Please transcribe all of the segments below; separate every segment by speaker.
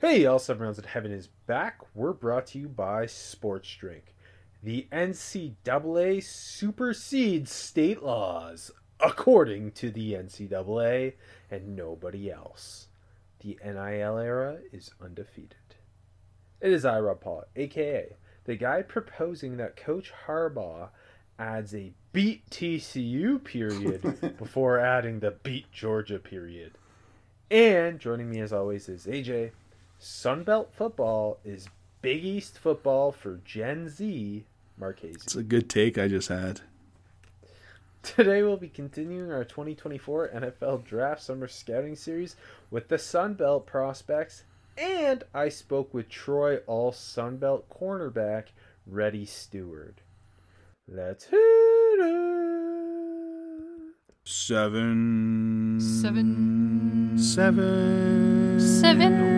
Speaker 1: Hey, all seven rounds in heaven is back. We're brought to you by Sports Drink. The NCAA supersedes state laws, according to the NCAA and nobody else. The NIL era is undefeated. It is I, Rob Paul, aka the guy proposing that Coach Harbaugh adds a beat TCU period before adding the beat Georgia period. And joining me as always is AJ. Sunbelt football is Big East football for Gen Z, Marchese.
Speaker 2: It's a good take I just had.
Speaker 1: Today we'll be continuing our 2024 NFL Draft Summer Scouting Series with the Sunbelt prospects, and I spoke with Troy All Sunbelt cornerback Reddy Steward. Let's hit it.
Speaker 2: Seven.
Speaker 3: Seven.
Speaker 2: Seven.
Speaker 3: Seven.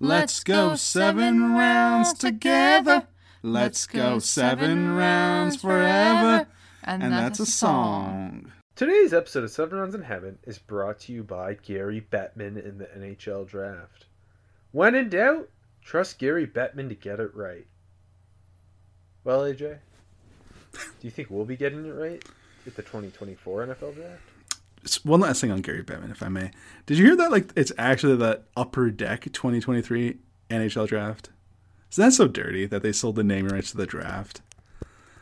Speaker 2: Let's go seven rounds together. Let's go seven rounds forever. And that's a song.
Speaker 1: Today's episode of Seven Rounds in Heaven is brought to you by Gary Bettman in the NHL Draft. When in doubt, trust Gary Bettman to get it right. Well, AJ, do you think we'll be getting it right at the 2024 NFL Draft?
Speaker 2: One last thing on Gary Bettman, if I may. Did you hear that? Like, it's actually the Upper Deck 2023 NHL Draft. Is that so dirty that they sold the naming rights to the draft?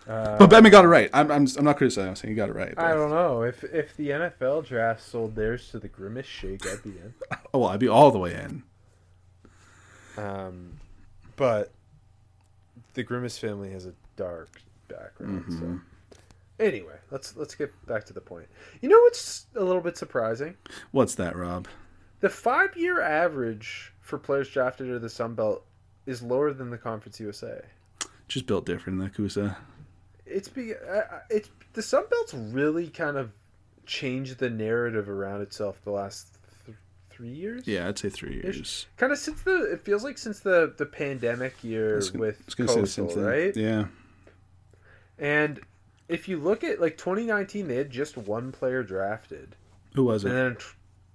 Speaker 1: Uh,
Speaker 2: But Bettman got it right. I'm, I'm, I'm not criticizing. I'm saying he got it right.
Speaker 1: I don't know if if the NFL Draft sold theirs to the Grimace Shake, I'd be in.
Speaker 2: Oh, well, I'd be all the way in.
Speaker 1: Um, but the Grimace family has a dark background.
Speaker 2: Mm-hmm.
Speaker 1: So anyway, let's let's get back to the point. You know what's a little bit surprising?
Speaker 2: What's that, Rob?
Speaker 1: The five year average for players drafted to the Sun Belt is lower than the Conference USA.
Speaker 2: Just built different in the Kusa.
Speaker 1: It's be uh, uh, it's the Sun Belt's really kind of changed the narrative around itself the last th- three years.
Speaker 2: Yeah, I'd say three years.
Speaker 1: kind of since the it feels like since the the pandemic year
Speaker 2: I gonna-
Speaker 1: with
Speaker 2: I was gonna say the same
Speaker 1: Coastal, right?
Speaker 2: Yeah.
Speaker 1: And if you look at like 2019, they had just one player drafted,
Speaker 2: Who was
Speaker 1: and
Speaker 2: it?
Speaker 1: then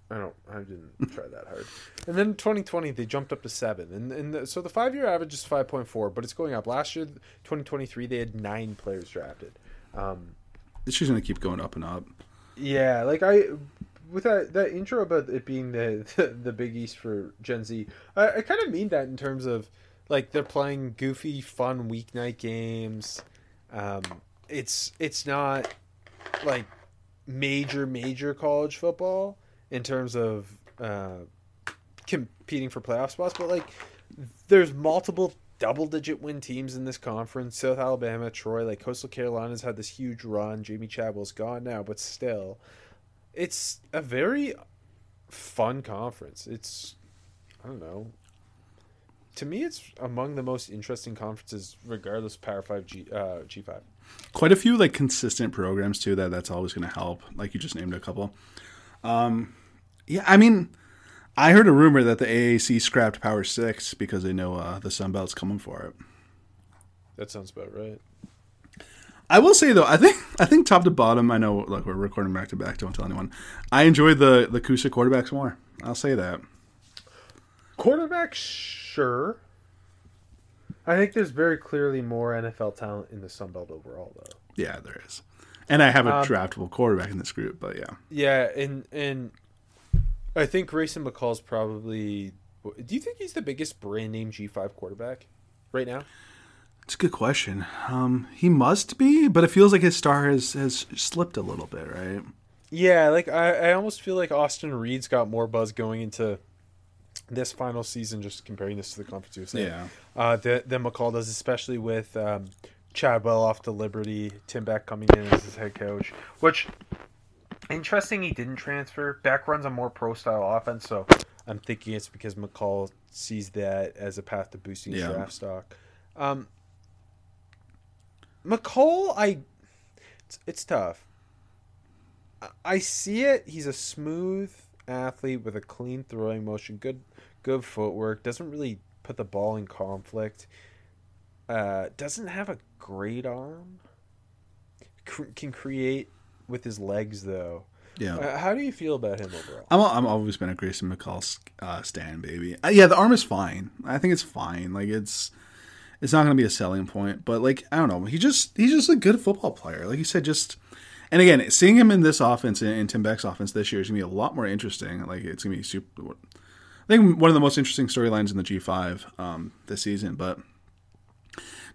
Speaker 1: I don't, I didn't try that hard. And then 2020, they jumped up to seven, and and the, so the five year average is 5.4, but it's going up. Last year, 2023, they had nine players drafted. Um,
Speaker 2: It's just gonna keep going up and up.
Speaker 1: yeah, like I. With that, that intro about it being the, the, the Big East for Gen Z, I, I kind of mean that in terms of like they're playing goofy, fun weeknight games. Um, it's it's not like major major college football in terms of uh, competing for playoff spots, but like there's multiple double digit win teams in this conference. South Alabama, Troy, like Coastal Carolina's had this huge run. Jamey Chadwell's gone now, but still, it's a very fun conference. It's I don't know. To me, it's among the most interesting conferences, regardless of Power Five G uh, G five.
Speaker 2: Quite a few like consistent programs too. That that's always gonna help. Like you just named a couple. Um, yeah, I mean, I heard a rumor that the AAC scrapped Power Six because they know uh, the Sun Belt's coming for it.
Speaker 1: That sounds about right.
Speaker 2: I will say though, I think I think top to bottom. I know, like we're recording back to back. Don't tell anyone. I enjoy the the Kusa quarterbacks more. I'll say that.
Speaker 1: Quarterback, sure. I think there's very clearly more NFL talent in the Sun Belt overall, though.
Speaker 2: Yeah, there is. And I have a
Speaker 1: Um,
Speaker 2: draftable quarterback in this group, but yeah,
Speaker 1: Yeah, and and I think Grayson McCall's probably Do you think he's the biggest brand name G5 quarterback right now?
Speaker 2: It's a good question. Um, he must be, but it feels like his star has has slipped a little bit, right?
Speaker 1: Yeah, like I, I almost feel like Austin Reed's got more buzz going into this final season, just comparing this to the conference USA.
Speaker 2: Yeah.
Speaker 1: Uh, McCall does, especially with um, Chadwell off to Liberty, Tim Beck coming in as his head coach. Which interesting, he didn't transfer. Beck runs a more pro style offense, so I'm thinking it's because McCall sees that as a path to boosting his
Speaker 2: Yeah.
Speaker 1: draft stock. Um, McCall, I it's, it's tough. I- I see it. He's a smooth athlete with a clean throwing motion, good good footwork. Doesn't really put the ball in conflict. Uh, doesn't have a great arm. Cr- can create with his legs though.
Speaker 2: Yeah.
Speaker 1: Uh, how do you feel about him overall?
Speaker 2: I'm I'm always been a Grayson McCall uh, stan baby. Uh, yeah, the arm is fine. I think it's fine. Like it's it's not going to be a selling point, but like I don't know, he just he's just a good football player. Like you said, just and again, seeing him in this offense in, in Tim Beck's offense this year is going to be a lot more interesting. Like it's going to be super. I think one of the most interesting storylines in the G5 um, this season, but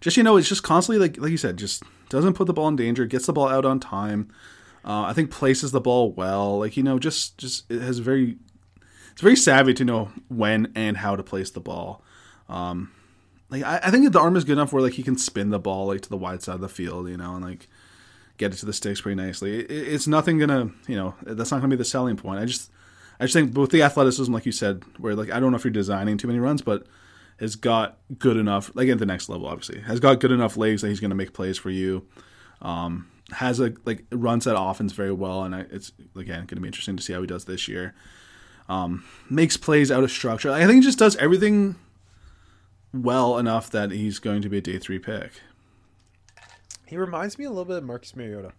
Speaker 2: just you know, it's just constantly like like you said, just doesn't put the ball in danger, gets the ball out on time. Uh, I think places the ball well. Like you know, just just it has very it's very savvy to know when and how to place the ball. Um, like I, I think the arm is good enough where like he can spin the ball like to the wide side of the field, you know, and like get it to the sticks pretty nicely. It, it's nothing gonna, you know, that's not gonna be the selling point. I just I just think with the athleticism, like you said, where like I don't know if you're designing too many runs, but has got good enough, like at the next level, obviously, has got good enough legs that he's going to make plays for you. Um, has a like runs that offense very well, and I, it's again going to be interesting to see how he does this year. Um, makes plays out of structure. I think he just does everything well enough that he's going to be a day three pick.
Speaker 1: He reminds me a little bit of Marcus Mariota.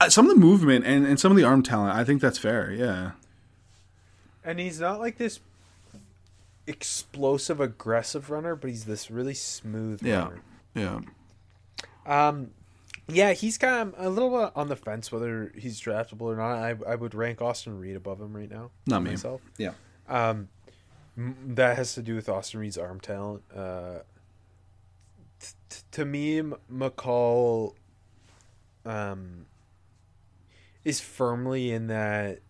Speaker 2: Uh, Some of the movement and, and some of the arm talent, I think that's fair. Yeah,
Speaker 1: And he's not like this explosive, aggressive runner, but he's this really smooth
Speaker 2: yeah,
Speaker 1: runner.
Speaker 2: yeah.
Speaker 1: Um, yeah, he's kind of a little bit on the fence whether he's draftable or not. I, I would rank Austin Reed above him right now.
Speaker 2: Not me.
Speaker 1: myself.
Speaker 2: Yeah.
Speaker 1: Um, that has to do with Austin Reed's arm talent. Uh, t- t- to me, M- McCall, um, is firmly in that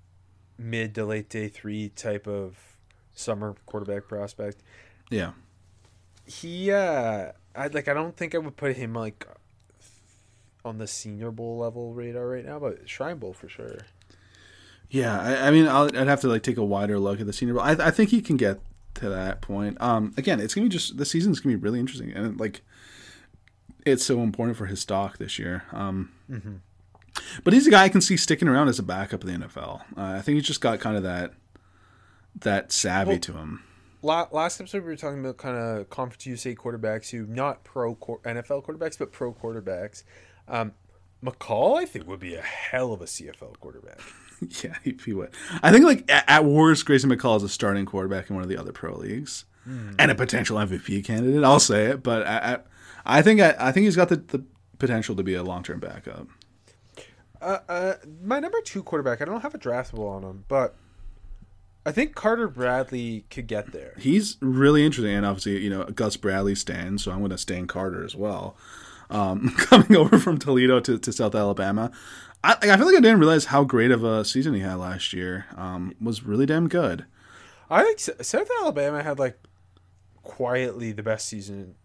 Speaker 1: mid to late day three type of summer quarterback prospect.
Speaker 2: Yeah.
Speaker 1: He, uh, I like. I don't think I would put him like on the Senior Bowl level radar right now, but Shrine Bowl for sure.
Speaker 2: Yeah, I, I mean, I'll, I'd have to like take a wider look at the senior bowl. I, I think he can get to that point. Um, again, it's gonna be just the season's gonna be really interesting, and like, it's so important for his stock this year. Um, but he's a guy I can see sticking around as a backup in the NFL. Uh, I think he's just got kind of that that savvy
Speaker 1: Well-
Speaker 2: to him.
Speaker 1: Last episode, we were talking about kind of Conference USA quarterbacks who not pro NFL quarterbacks, but pro quarterbacks. Um, McCall, I think, would be a hell of a CFL quarterback.
Speaker 2: yeah, he, he would. I think like at, at worst, Grayson McCall is a starting quarterback in one of the other pro leagues and a potential MVP candidate. I'll say it, but I, I, I think I, I think he's got the, the potential to be a long term backup.
Speaker 1: Uh, uh, my number two quarterback, I don't have a draftable on him, but I think Carter Bradley could get there.
Speaker 2: He's really interesting, and obviously, you know, Gus Bradley stands, so I'm going to stand Carter as well. Um, coming over from Toledo to, to South Alabama, I, I feel like I didn't realize how great of a season he had last year. Um, was really damn good.
Speaker 1: I think South Alabama had like quietly the best season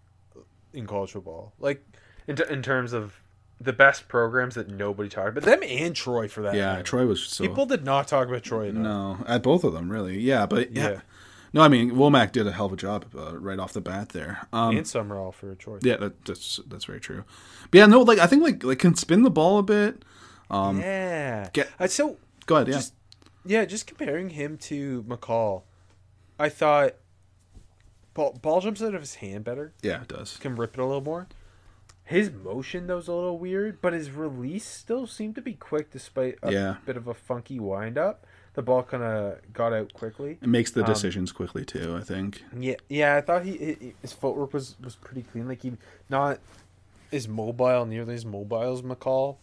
Speaker 1: in college football, like in, t- in terms of the best programs that nobody talked about. Them and Troy for that.
Speaker 2: Yeah,
Speaker 1: matter.
Speaker 2: Troy was so
Speaker 1: People did not talk about Troy enough.
Speaker 2: no at both of them really. Yeah, but yeah,
Speaker 1: Yeah.
Speaker 2: no, I mean Wommack did a hell of a job uh, right off the bat there. Um,
Speaker 1: and Sumrall for Troy.
Speaker 2: yeah, that, that's that's very true. But yeah, no, like I think like like can spin the ball a bit.
Speaker 1: yeah.
Speaker 2: get-
Speaker 1: Uh, so
Speaker 2: Go ahead, yeah.
Speaker 1: just yeah, just comparing him to McCall, I thought ball, ball jumps out of his hand better.
Speaker 2: yeah, it does.
Speaker 1: Can rip it a little more. His motion though is a little weird, but his release still seemed to be quick despite a
Speaker 2: Yeah.
Speaker 1: bit of a funky windup. The ball kind of got out quickly.
Speaker 2: It makes the
Speaker 1: Um,
Speaker 2: decisions quickly too. I think.
Speaker 1: Yeah, yeah. I thought he, his footwork was was pretty clean. Like he not as mobile, nearly as mobile as McCall,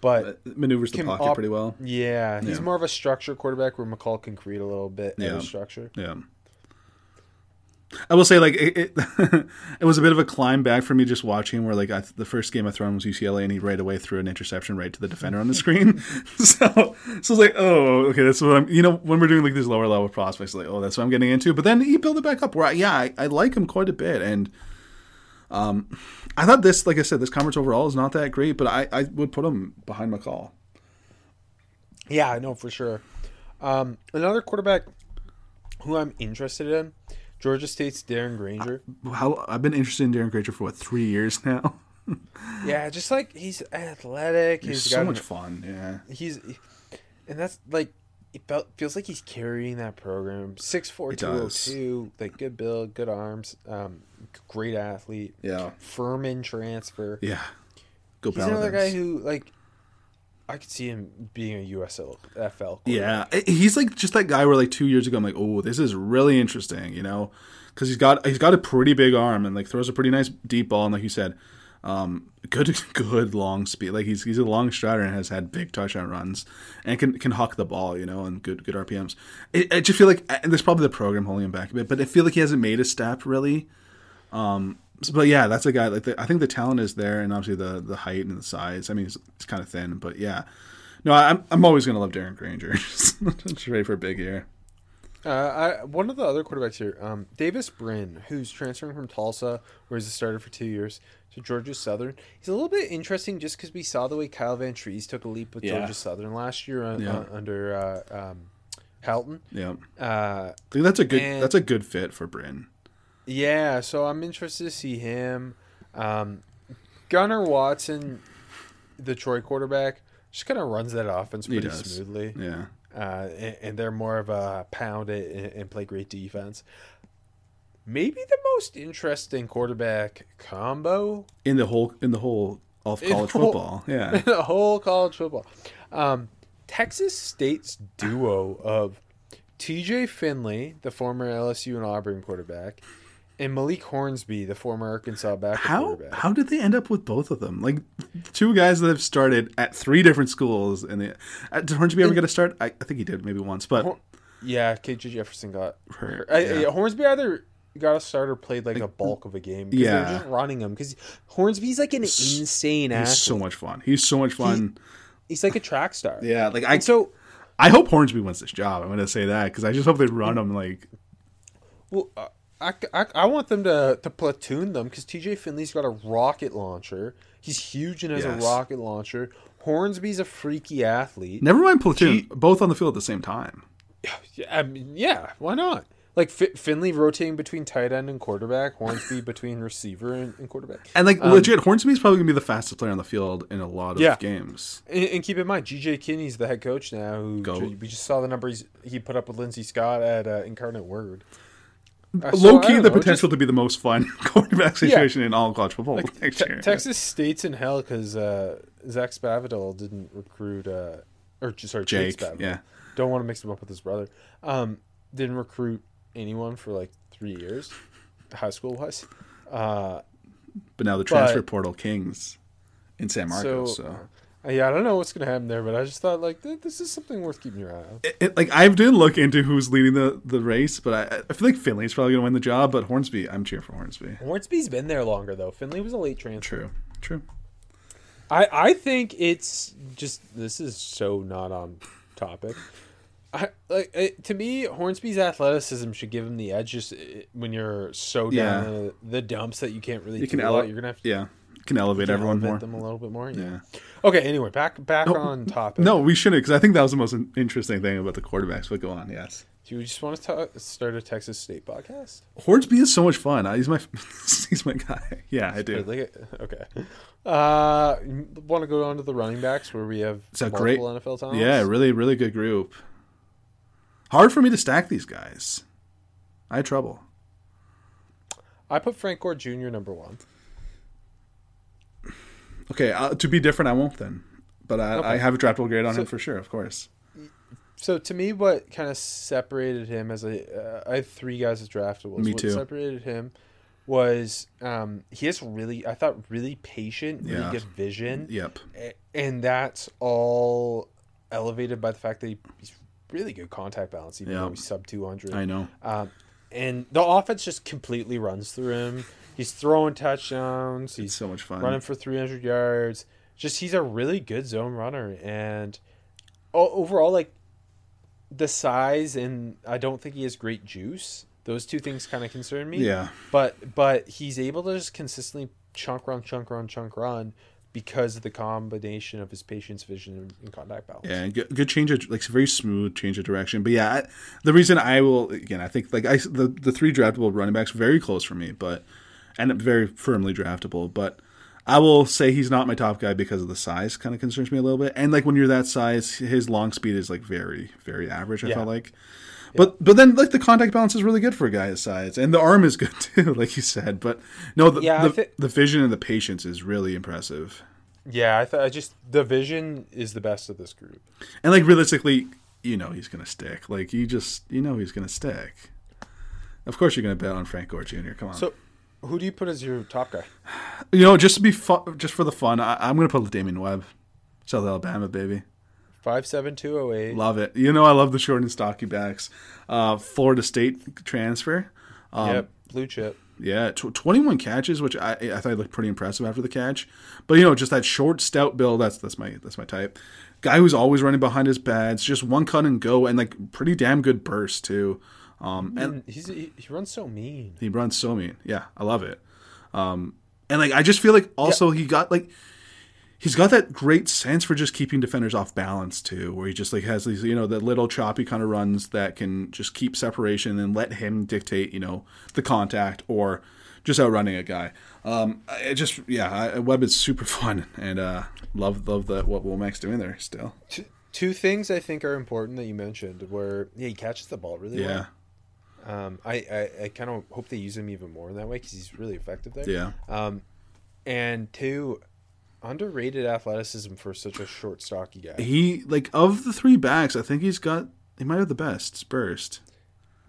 Speaker 1: but
Speaker 2: maneuvers the pocket
Speaker 1: op-
Speaker 2: pretty well.
Speaker 1: Yeah, he's
Speaker 2: Yeah.
Speaker 1: more of a structure quarterback where McCall can create a little bit
Speaker 2: Yeah.
Speaker 1: of structure.
Speaker 2: Yeah. I will say like it, it, it was a bit of a climb back for me just watching where like I, the first game of Thrones was UCLA and he right away threw an interception right to the defender on the screen. so so I was like, oh, okay, that's what I'm. You know, when we're doing like these lower level prospects, like oh, that's what I'm getting into. But then he built it back up where I, yeah, I, I like him quite a bit and. Um, I thought this, like I said, this conference overall is not that great, but I, I would put him behind McCall.
Speaker 1: Yeah, I know for sure. Um, another quarterback who I'm interested in, Georgia State's Darren Grainger.
Speaker 2: How I've been interested in Darren Grainger for what three years now.
Speaker 1: yeah, just like he's athletic.
Speaker 2: He's
Speaker 1: he's
Speaker 2: so much fun. Yeah,
Speaker 1: He's, and that's like it felt, feels like he's carrying that program. Six four two oh two, like good build, good arms, um, great athlete.
Speaker 2: yeah,
Speaker 1: Furman transfer.
Speaker 2: yeah. Go
Speaker 1: He's another guy
Speaker 2: Paladins.
Speaker 1: who like I could see him being a USL FL.
Speaker 2: Yeah, he's like just that guy where like two years ago I'm like, oh, this is really interesting, you know, because he's got he's got a pretty big arm and like throws a pretty nice deep ball and like you said, um, good good long speed. Like he's he's a long strider and has had big touchdown runs and can can huck the ball, you know, and good good RPMs. I, just feel like and there's probably the program holding him back a bit, but I feel like he hasn't made a step really. Um, so- but yeah, that's a guy like the, I think the talent is there and obviously the the height and the size. I mean, it's, it's kind of thin, but yeah. No, I'm I'm always gonna love Darren Grainger. Just ready for a big year.
Speaker 1: Uh, I, one of the other quarterbacks here, um, Davis Brin, who's transferring from Tulsa, where he's a starter for two years, to Georgia Southern. He's a little bit interesting just because we saw the way Kyle Vantrease took a leap with
Speaker 2: Yeah.
Speaker 1: Georgia Southern last year uh,
Speaker 2: Yeah.
Speaker 1: uh, under uh, um, Helton.
Speaker 2: Yeah,
Speaker 1: Uh,
Speaker 2: I think that's a good
Speaker 1: And-
Speaker 2: that's a good fit for Brin.
Speaker 1: Yeah, so I'm interested to see him. Um, Gunnar Watson, the Troy quarterback, just kind of runs that offense pretty smoothly.
Speaker 2: Yeah,
Speaker 1: uh, and, and they're more of a pound it and, and play great defense. Maybe the most interesting quarterback combo
Speaker 2: in the whole in the whole of college
Speaker 1: whole-
Speaker 2: football. Yeah,
Speaker 1: in the whole college football. Um, Texas State's duo of T.J. Finley, the former LSU and Auburn quarterback, and Malik Hornsby, the former Arkansas back.
Speaker 2: how how did they end up with both of them? Like two guys that have started at three different schools. And they, uh, did Hornsby ever get a start? I, I think he did maybe once, but
Speaker 1: Hor- yeah, KJ Jefferson got
Speaker 2: Hurt,
Speaker 1: hurt. I-
Speaker 2: yeah.
Speaker 1: Hornsby either got a start or played like a bulk of a game.
Speaker 2: Yeah.
Speaker 1: they're just running him because Hornsby's like an insane ass
Speaker 2: he's
Speaker 1: athlete.
Speaker 2: so much fun. He's so much fun.
Speaker 1: He's like a track star.
Speaker 2: yeah, like I
Speaker 1: And so,
Speaker 2: I hope Hornsby wins this job. I'm gonna say that because I just hope they run him like
Speaker 1: well, uh, I, I, I want them to, to platoon them because TJ Finley's got a rocket launcher. He's huge and has
Speaker 2: Yes.
Speaker 1: a rocket launcher. Hornsby's a freaky athlete.
Speaker 2: never mind platoon,
Speaker 1: He-
Speaker 2: both on the field at the same time.
Speaker 1: Yeah, I mean, yeah, why not? Like Fi Finley rotating between tight end and quarterback, Hornsby between receiver and, and quarterback.
Speaker 2: And like legit, Hornsby's probably gonna be the fastest player on the field in a lot of
Speaker 1: Um, Yeah.
Speaker 2: games.
Speaker 1: And, and keep in mind, GJ Kinney's the head coach now. Who
Speaker 2: Go.
Speaker 1: we just saw the numbers he put up with Lindsey Scott at uh, Incarnate Word.
Speaker 2: Low key the
Speaker 1: know,
Speaker 2: potential to be the most fun quarterback situation in all college football
Speaker 1: just-
Speaker 2: next
Speaker 1: Te-
Speaker 2: year.
Speaker 1: Texas State's in hell because uh, Zach Spavital didn't recruit, uh, or sorry, Jake, Spavital.
Speaker 2: yeah.
Speaker 1: Don't want to mix him up with his brother. Um, didn't recruit anyone for like three years, high school wise. Uh,
Speaker 2: But now the transfer
Speaker 1: But-
Speaker 2: portal kings in San Marcos.
Speaker 1: so,
Speaker 2: So,
Speaker 1: yeah, I don't know what's gonna happen there, but I just thought like this is something worth keeping your eye on.
Speaker 2: It- it- like I didn't look into who's leading the, the race, but I, I feel like Finley's probably gonna win the job. But Hornsby, I'm cheering for Hornsby.
Speaker 1: Hornsby's been there longer though. Finley was a late transfer.
Speaker 2: True, true.
Speaker 1: I I think it's just this is so not on topic. I like it, to me, Hornsby's athleticism should give him the edge. Just uh, when you're so down
Speaker 2: Yeah.
Speaker 1: the, the dumps that you can't really
Speaker 2: You
Speaker 1: do
Speaker 2: can
Speaker 1: a
Speaker 2: ele-
Speaker 1: lot, you're gonna have to
Speaker 2: yeah, can elevate everyone
Speaker 1: elevate
Speaker 2: more.
Speaker 1: them a little bit more. Yeah.
Speaker 2: Yeah.
Speaker 1: Okay. Anyway, back back on topic.
Speaker 2: No, we shouldn't because I think that was the most interesting thing about the quarterbacks. But go on, yes.
Speaker 1: Do you just want to talk, start a Texas State podcast?
Speaker 2: Hornsby is so much fun. He's my he's my guy. Yeah, I do.
Speaker 1: Okay. Uh, want to go on to the running backs where we have
Speaker 2: It's a great
Speaker 1: NFL talents?
Speaker 2: Yeah, really, really good group. Hard for me to stack these guys. I had trouble.
Speaker 1: I put Frank Gore Jr. number one.
Speaker 2: Okay, uh, to be different, I won't then. But I, I have a draftable grade on
Speaker 1: So-
Speaker 2: him for sure, of course.
Speaker 1: So to me, what kind of separated him as a, uh, I had three guys as draftables.
Speaker 2: Me
Speaker 1: what
Speaker 2: too.
Speaker 1: Separated him was um, he has really, I thought, really patient, really
Speaker 2: Yeah.
Speaker 1: good vision,
Speaker 2: Yep.
Speaker 1: And that's all elevated by the fact that he, he's really good contact balance, even
Speaker 2: Yeah.
Speaker 1: though he's sub two hundred.
Speaker 2: I know.
Speaker 1: Um, and the offense just completely runs through him. He's throwing touchdowns. He's
Speaker 2: so much fun.
Speaker 1: running for 300 yards. Just he's a really good zone runner, and overall, like the size and I don't think he has great juice. Those two things kind of concern me.
Speaker 2: Yeah.
Speaker 1: But but he's able to just consistently chunk run, chunk run, chunk run because of the combination of his patience, vision, and, and contact balance.
Speaker 2: Yeah, and good, good change of like very smooth change of direction. But yeah, I, the reason I will again, I think like I the the three draftable running backs very close for me, but and very firmly draftable. But I will say he's not my top guy because of the size. Kind of concerns me a little bit. And like when you're that size, his long speed is like very very average. I
Speaker 1: Yeah.
Speaker 2: felt like. But but then like the contact balance is really good for a guy his size, and the arm is good too, like you said. But no, the
Speaker 1: Yeah,
Speaker 2: the, the vision and the patience is really impressive.
Speaker 1: Yeah, I, th- I just the vision is the best of this group.
Speaker 2: And like realistically, you know he's gonna stick. Like you just you know he's gonna stick. Of course you're gonna bet on Frank Gore Jr. Come on.
Speaker 1: So, who do you put as your top guy?
Speaker 2: you know, just to be fun, just for the fun, I, I'm gonna put Damien Webb, South Alabama baby.
Speaker 1: Five seven two zero eight.
Speaker 2: Love it. You know I love the short and stocky backs. Uh, Florida State transfer. Um,
Speaker 1: yep, blue chip.
Speaker 2: Yeah, tw- 21 catches, which I I thought looked pretty impressive after the catch. But you know, just that short, stout build. That's that's my that's my type. Guy who's always running behind his pads, just one cut and go, and like pretty damn good burst too. Um, and
Speaker 1: he's he, he runs so mean.
Speaker 2: he runs so mean. Yeah, I love it. Um, and like I just feel like also he got like he's got that great sense for just keeping defenders off balance too, where he just like has these you know the little choppy kind of runs that can just keep separation and let him dictate you know the contact or just outrunning a guy. Um, it just yeah, I, Webb is super fun and uh, love love that what Wommack's doing there still.
Speaker 1: Two, two things I think are important that you mentioned where yeah he catches the ball really
Speaker 2: Yeah,
Speaker 1: well. Um, I I, I kind of hope they use him even more in that way because he's really effective there.
Speaker 2: yeah.
Speaker 1: Um, and two, underrated athleticism for such a short, stocky guy.
Speaker 2: He like of the three backs, I think he's got he might have the best burst.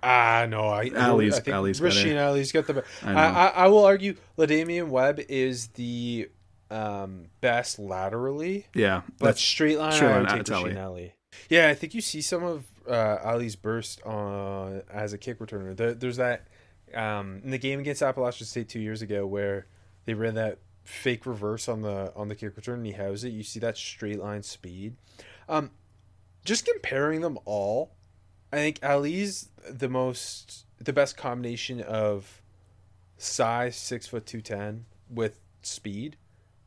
Speaker 1: Ah, no, I, I,
Speaker 2: Ali's-
Speaker 1: I think
Speaker 2: Ali's better.
Speaker 1: Rasheen Ali's got the. Be-
Speaker 2: I
Speaker 1: I. I, I will argue Ladamian Webb is the um, best laterally,
Speaker 2: Yeah,
Speaker 1: but straight line.
Speaker 2: straight
Speaker 1: I
Speaker 2: line,
Speaker 1: would take. Rasheen Ali. Yeah, I think you see some of uh, Ali's burst on as a kick returner. There, there's that um, in the game against Appalachian State two years ago where they ran that fake reverse on the on the kick return and he housed it. You see that straight line speed. Um, just comparing them all, I think Ali's the most the best combination of size six foot two ten with speed.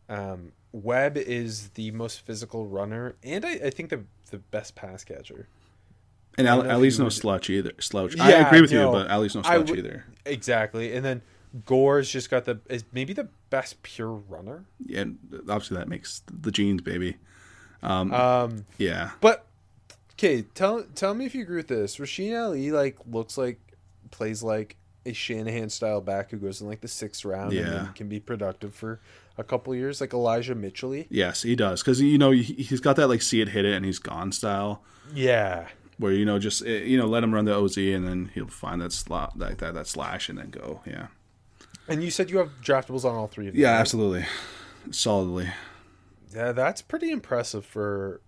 Speaker 1: Um, Webb is the most physical runner, and I, I think the the best pass catcher.
Speaker 2: And
Speaker 1: I
Speaker 2: Al-
Speaker 1: don't know if
Speaker 2: Ali's no
Speaker 1: would-
Speaker 2: slouch either. Slouch.
Speaker 1: Yeah, I
Speaker 2: agree with
Speaker 1: no,
Speaker 2: you, but Ali's no slouch
Speaker 1: would-
Speaker 2: either.
Speaker 1: Exactly, and then Gore's just got the is maybe the best pure runner.
Speaker 2: Yeah, obviously that makes the genes, baby.
Speaker 1: Um,
Speaker 2: Yeah.
Speaker 1: but okay, tell tell me if you agree with this. Rasheen Ali like looks like plays like a Shanahan style back who goes in like the sixth round and
Speaker 2: Yeah.
Speaker 1: then can be productive for a couple years, like Elijah Mitchell.
Speaker 2: Yes, he does because you know he- he's got that like see it, hit it, and he's gone style.
Speaker 1: Yeah,
Speaker 2: Where you know just eh, you know let him run the OZ and then he'll find that slot like that that slash and then go. Yeah.
Speaker 1: and you said you have draftables on all three of them.
Speaker 2: Yeah,
Speaker 1: right?
Speaker 2: absolutely. Solidly.
Speaker 1: Yeah, that's pretty impressive for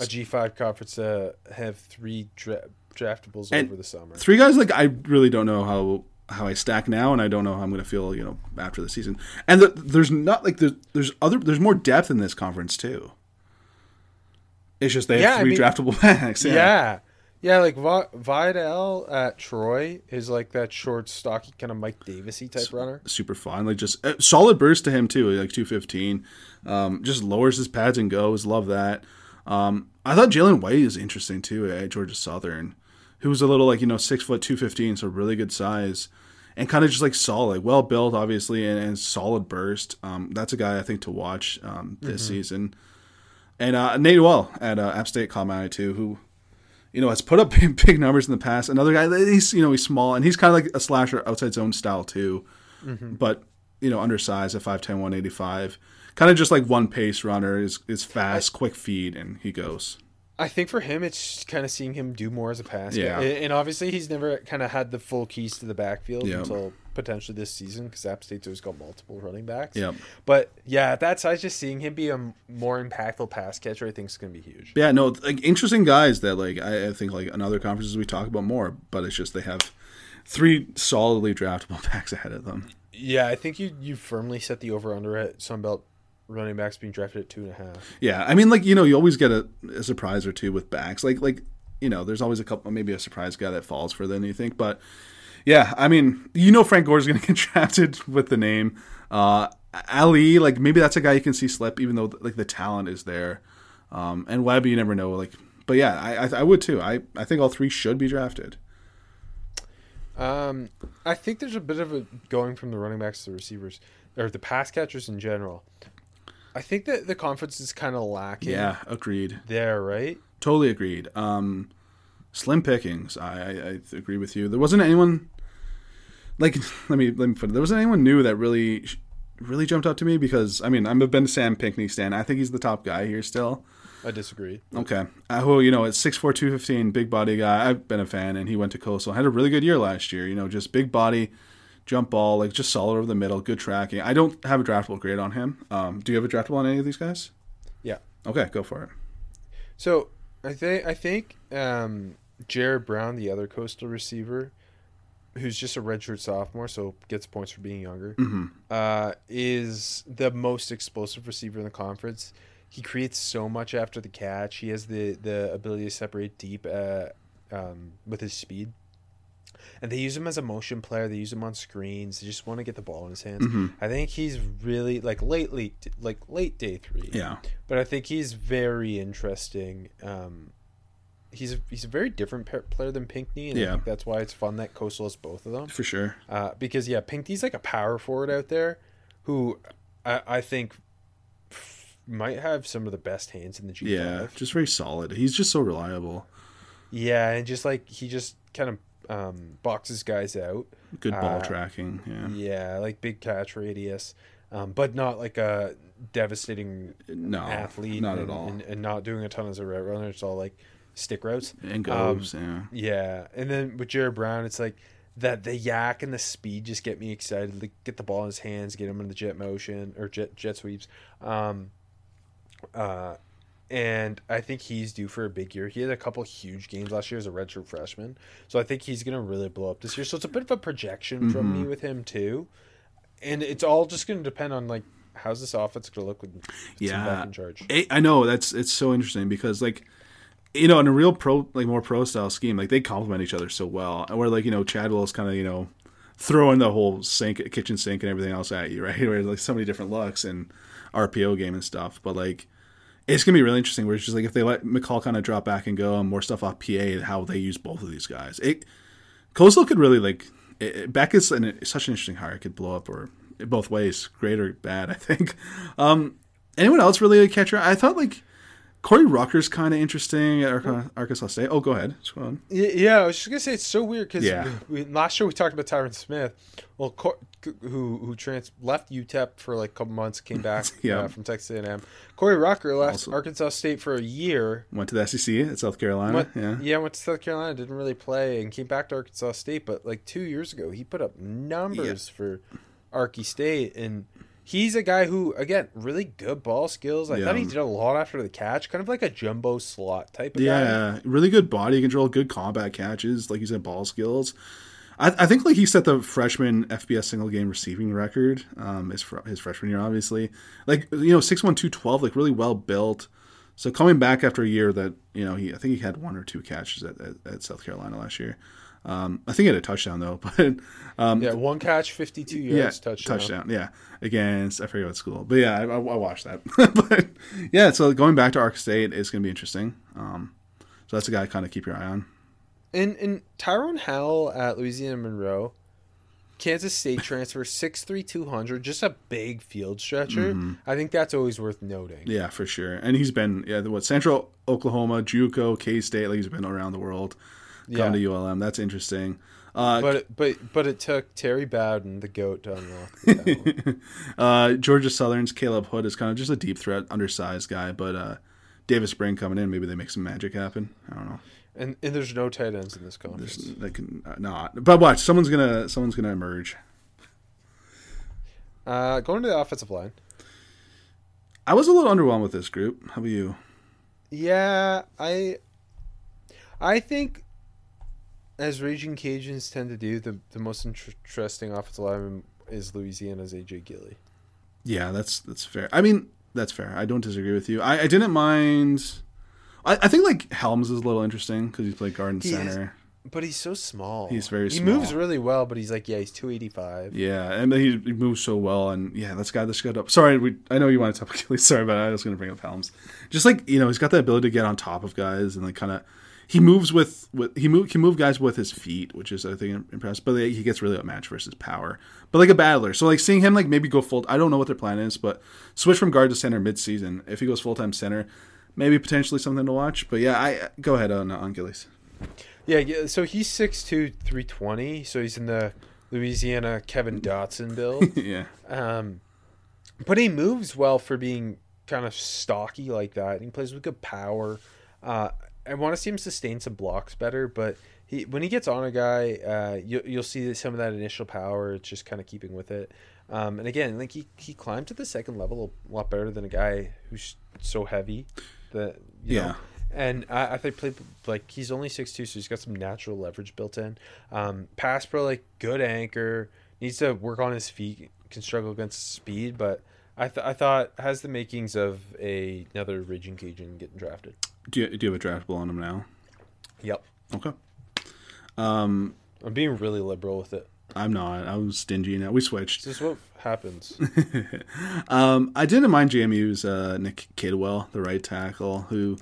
Speaker 1: a G five conference to have three dra- draftables
Speaker 2: And
Speaker 1: over the summer.
Speaker 2: Three guys like I really don't know how how I stack now, and I don't know how I'm going to feel you know after the season. And the, there's not like there's there's other there's more depth in this conference too. It's just they have
Speaker 1: Yeah, I
Speaker 2: three
Speaker 1: mean-
Speaker 2: draftable backs.
Speaker 1: Yeah. yeah. like Va- Vidal at Troy is like that short, stocky, kind of Mike Davisy type runner.
Speaker 2: super fun. Like just uh, solid burst to him too, like two fifteen. Um, just lowers his pads and goes. Love that. Um, I thought Jalen White is interesting too at Georgia Southern, who was a little like you know six foot two fifteen, so really good size, and kind of just like solid, well built, obviously, and, and solid burst. Um, that's a guy I think to watch um, this season. And uh, Nate Noel at uh, App State caught my eye too, who you know, has put up big, big numbers in the past. Another guy, that he's you know he's small and he's kind of like a slasher outside zone style too, but you know undersized at 5'10", 185. Kind of just like one pace runner is is fast, quick feed, and he goes.
Speaker 1: I think for him, it's kind of seeing him do more as a pass guy.
Speaker 2: Yeah.
Speaker 1: And and obviously, he's never kind of had the full keys to the backfield
Speaker 2: Yep.
Speaker 1: until potentially this season because App State's always got multiple running backs.
Speaker 2: Yep.
Speaker 1: But yeah, at that size, just seeing him be a more impactful pass catcher, I think is going to be huge.
Speaker 2: Yeah, no, like interesting guys that like I, I think like in other conferences we talk about more, but it's just they have three solidly draftable backs ahead of them.
Speaker 1: Yeah, I think you you firmly set the over under at Sunbelt running backs being drafted at two and a half.
Speaker 2: Yeah, I mean, like you know, you always get a, a surprise or two with backs. Like like you know, there's always a couple, maybe a surprise guy that falls for than you think. But yeah, I mean, you know, Frank Gore's going to get drafted with the name. Uh, Ali, like maybe that's a guy you can see slip, even though like the talent is there. Um, and Webb, you never know. Like, but yeah, I I, I would too. I I think all three should be drafted.
Speaker 1: Um, I think there's a bit of a going from the running backs to the receivers or the pass catchers in general. I think that the conference is kind of lacking.
Speaker 2: Yeah, agreed.
Speaker 1: there, right?
Speaker 2: Totally agreed. Um, slim pickings. I, I, I agree with you. There wasn't anyone like let me let me put it. There wasn't anyone new that really really jumped out to me because I mean I'm a Ben Sam Pinkney stan. I think he's the top guy here still.
Speaker 1: I disagree.
Speaker 2: Okay. Uh, who you know, it's 6'4", 215, big body guy. I've been a fan, and he went to Coastal. Had a really good year last year. You know, just big body, jump ball, like just solid over the middle, good tracking. I don't have a draftable grade on him. Um, do you have a draftable on any of these guys?
Speaker 1: Yeah.
Speaker 2: Okay, go for it.
Speaker 1: So I think I think um, Jared Brown, the other coastal receiver, who's just a redshirt sophomore, so gets points for being younger, uh, is the most explosive receiver in the conference. He creates so much after the catch. He has the the ability to separate deep uh, um, with his speed. And they use him as a motion player. They use him on screens. They just want to get the ball in his hands. I think he's really like late, late, like late day three
Speaker 2: Yeah.
Speaker 1: but I think he's very interesting. Um, he's a, he's a very different player than Pinkney, and I think that's why it's fun that Coastal has both of them.
Speaker 2: For sure.
Speaker 1: Uh, because yeah, Pinkney's like a power forward out there, who I, I think f- might have some of the best hands in the G.
Speaker 2: Yeah, just very solid. He's just so reliable.
Speaker 1: Yeah, and just like he just kind of um, boxes guys out.
Speaker 2: Good ball
Speaker 1: Uh,
Speaker 2: tracking. Yeah.
Speaker 1: Yeah, like big catch radius, um, but not like a devastating
Speaker 2: No,
Speaker 1: athlete.
Speaker 2: not
Speaker 1: and,
Speaker 2: at all.
Speaker 1: and, and not doing a ton as a route runner. It's all like stick routes.
Speaker 2: And
Speaker 1: Um,
Speaker 2: goes. yeah.
Speaker 1: Yeah, and then with Jared Brown, it's like that the yak and the speed just get me excited. Like, get the ball in his hands, get him in the jet motion or jet jet sweeps. Um, uh, and I think he's due for a big year. He had a couple huge games last year as a redshirt freshman, so I think he's gonna really blow up this year. So it's a bit of a projection from
Speaker 2: Mm-hmm.
Speaker 1: me with him too, and it's all just gonna depend on like how's this offense gonna look with
Speaker 2: Yeah.
Speaker 1: back in charge.
Speaker 2: I I know that's it's so interesting because like you know in a real pro like more pro style scheme like they complement each other so well and where like you know Chadwell is kind of you know throwing the whole sink kitchen sink and everything else at you right where like so many different looks and RPO game and stuff but like it's gonna be really interesting where it's just like if they let McCall kind of drop back and go and more stuff off PA how they use both of these guys it Coastal could really like it, it- Beck is an, such an interesting hire it could blow up or both ways great or bad I think um anyone else really a catcher I thought like Corey Rucker's kind of interesting at Arkansas State. Oh, go ahead. Go.
Speaker 1: Yeah, I was just gonna say it's so weird because
Speaker 2: Yeah.
Speaker 1: last year we talked about Tyrin Smith, well, Cor- who who trans left UTEP for like a couple months, came back
Speaker 2: Yeah.
Speaker 1: uh, from Texas A&M. Corey Rucker left
Speaker 2: Also-
Speaker 1: Arkansas State for a year.
Speaker 2: Went to the SEC at South Carolina.
Speaker 1: Went,
Speaker 2: yeah.
Speaker 1: went to South Carolina, didn't really play, and came back to Arkansas State. But like two years ago, he put up numbers for Arky State, and he's a guy who, again, really good ball skills. I thought he did a lot after the catch, kind of like a jumbo slot type of guy.
Speaker 2: Yeah, really good body control, good combat catches, like you said, ball skills. I, I think like he set the freshman FBS single game receiving record. Um, his fr- his freshman year, obviously, like you know, six one two twelve, like really well built. So coming back after a year that you know he, I think he had one or two catches at, at, at South Carolina last year. Um, I think he had a touchdown though, but um,
Speaker 1: Yeah, one catch, fifty-two yards, touchdown.
Speaker 2: Yeah, against I forget what school, but yeah, I, I, I watched that. but yeah, so going back to Ark State is going to be interesting. Um, so that's a guy to kind of keep your eye on.
Speaker 1: And and Tyrone Howell at Louisiana Monroe, Kansas State transfer six three two hundred, just a big field stretcher. I think that's always worth noting.
Speaker 2: Mm-hmm. Yeah, for sure. And he's been yeah, what Central Oklahoma, JUCO, K State. Like he's been around the world. Gone to ULM. That's interesting. Uh,
Speaker 1: But it, but but it took Terry Bowden, the goat, to unlock that
Speaker 2: uh, Georgia Southern's Caleb Hood is kind of just a deep threat, undersized guy. But uh, Davis Brin coming in, maybe they make some magic happen. I don't know.
Speaker 1: And and there's no tight ends in this conference.
Speaker 2: They can uh, not. But watch, someone's gonna someone's gonna emerge.
Speaker 1: Uh, going to the offensive line.
Speaker 2: I was a little underwhelmed with this group. How about you?
Speaker 1: Yeah, I I think as Raging Cajuns tend to do, the the most interesting offensive lineman is Louisiana's AJ Gillie.
Speaker 2: Yeah, that's that's fair. I mean, that's fair. I don't disagree with you. I, I didn't mind. I, I think like Helms is a little interesting because he's played guard and
Speaker 1: He is.
Speaker 2: center.
Speaker 1: But he's so small.
Speaker 2: He's very
Speaker 1: He moves
Speaker 2: small.
Speaker 1: really well, but he's like, yeah, he's two eighty five.
Speaker 2: Yeah, and he, he moves so well, and yeah, guy, this guy up. Sorry, we, I know you want to talk about Achilles. Sorry, but I was going to bring up Helms. Just like you know, he's got the ability to get on top of guys and like kind of. He moves with, with he move can move guys with his feet, which is I think impressive. But like, he gets really outmatched versus power. But like a battler, so like seeing him like maybe go full. I don't know what their plan is, but switch from guard to center mid season. If he goes full time center, maybe potentially something to watch. But yeah, I go ahead on on Gillies.
Speaker 1: Yeah, yeah. So he's 6'2", 320. So he's in the Louisiana Kevin Dotson build.
Speaker 2: yeah,
Speaker 1: um, but he moves well for being kind of stocky like that. He plays with good power. Uh, I want to see him sustain some blocks better, but he when he gets on a guy, uh, you, you'll see some of that initial power. It's just kind of keeping with it. Um, and again, like he, he climbed to the second level a lot better than a guy who's so heavy. You
Speaker 2: Yeah.
Speaker 1: know, and I, I think played like he's only six two, so he's got some natural leverage built in. Um, pass pro like good anchor needs to work on his feet. Can struggle against speed, but I th- I thought has the makings of a, another Raging Cajun getting drafted.
Speaker 2: do you, do you have a draftable on him now?
Speaker 1: Yep,
Speaker 2: Okay. Um,
Speaker 1: I'm being really liberal with it.
Speaker 2: I'm not. I'm stingy now. We switched.
Speaker 1: This is what happens.
Speaker 2: Um, I didn't mind JMU's uh, Nick Kidwell, the right tackle, who,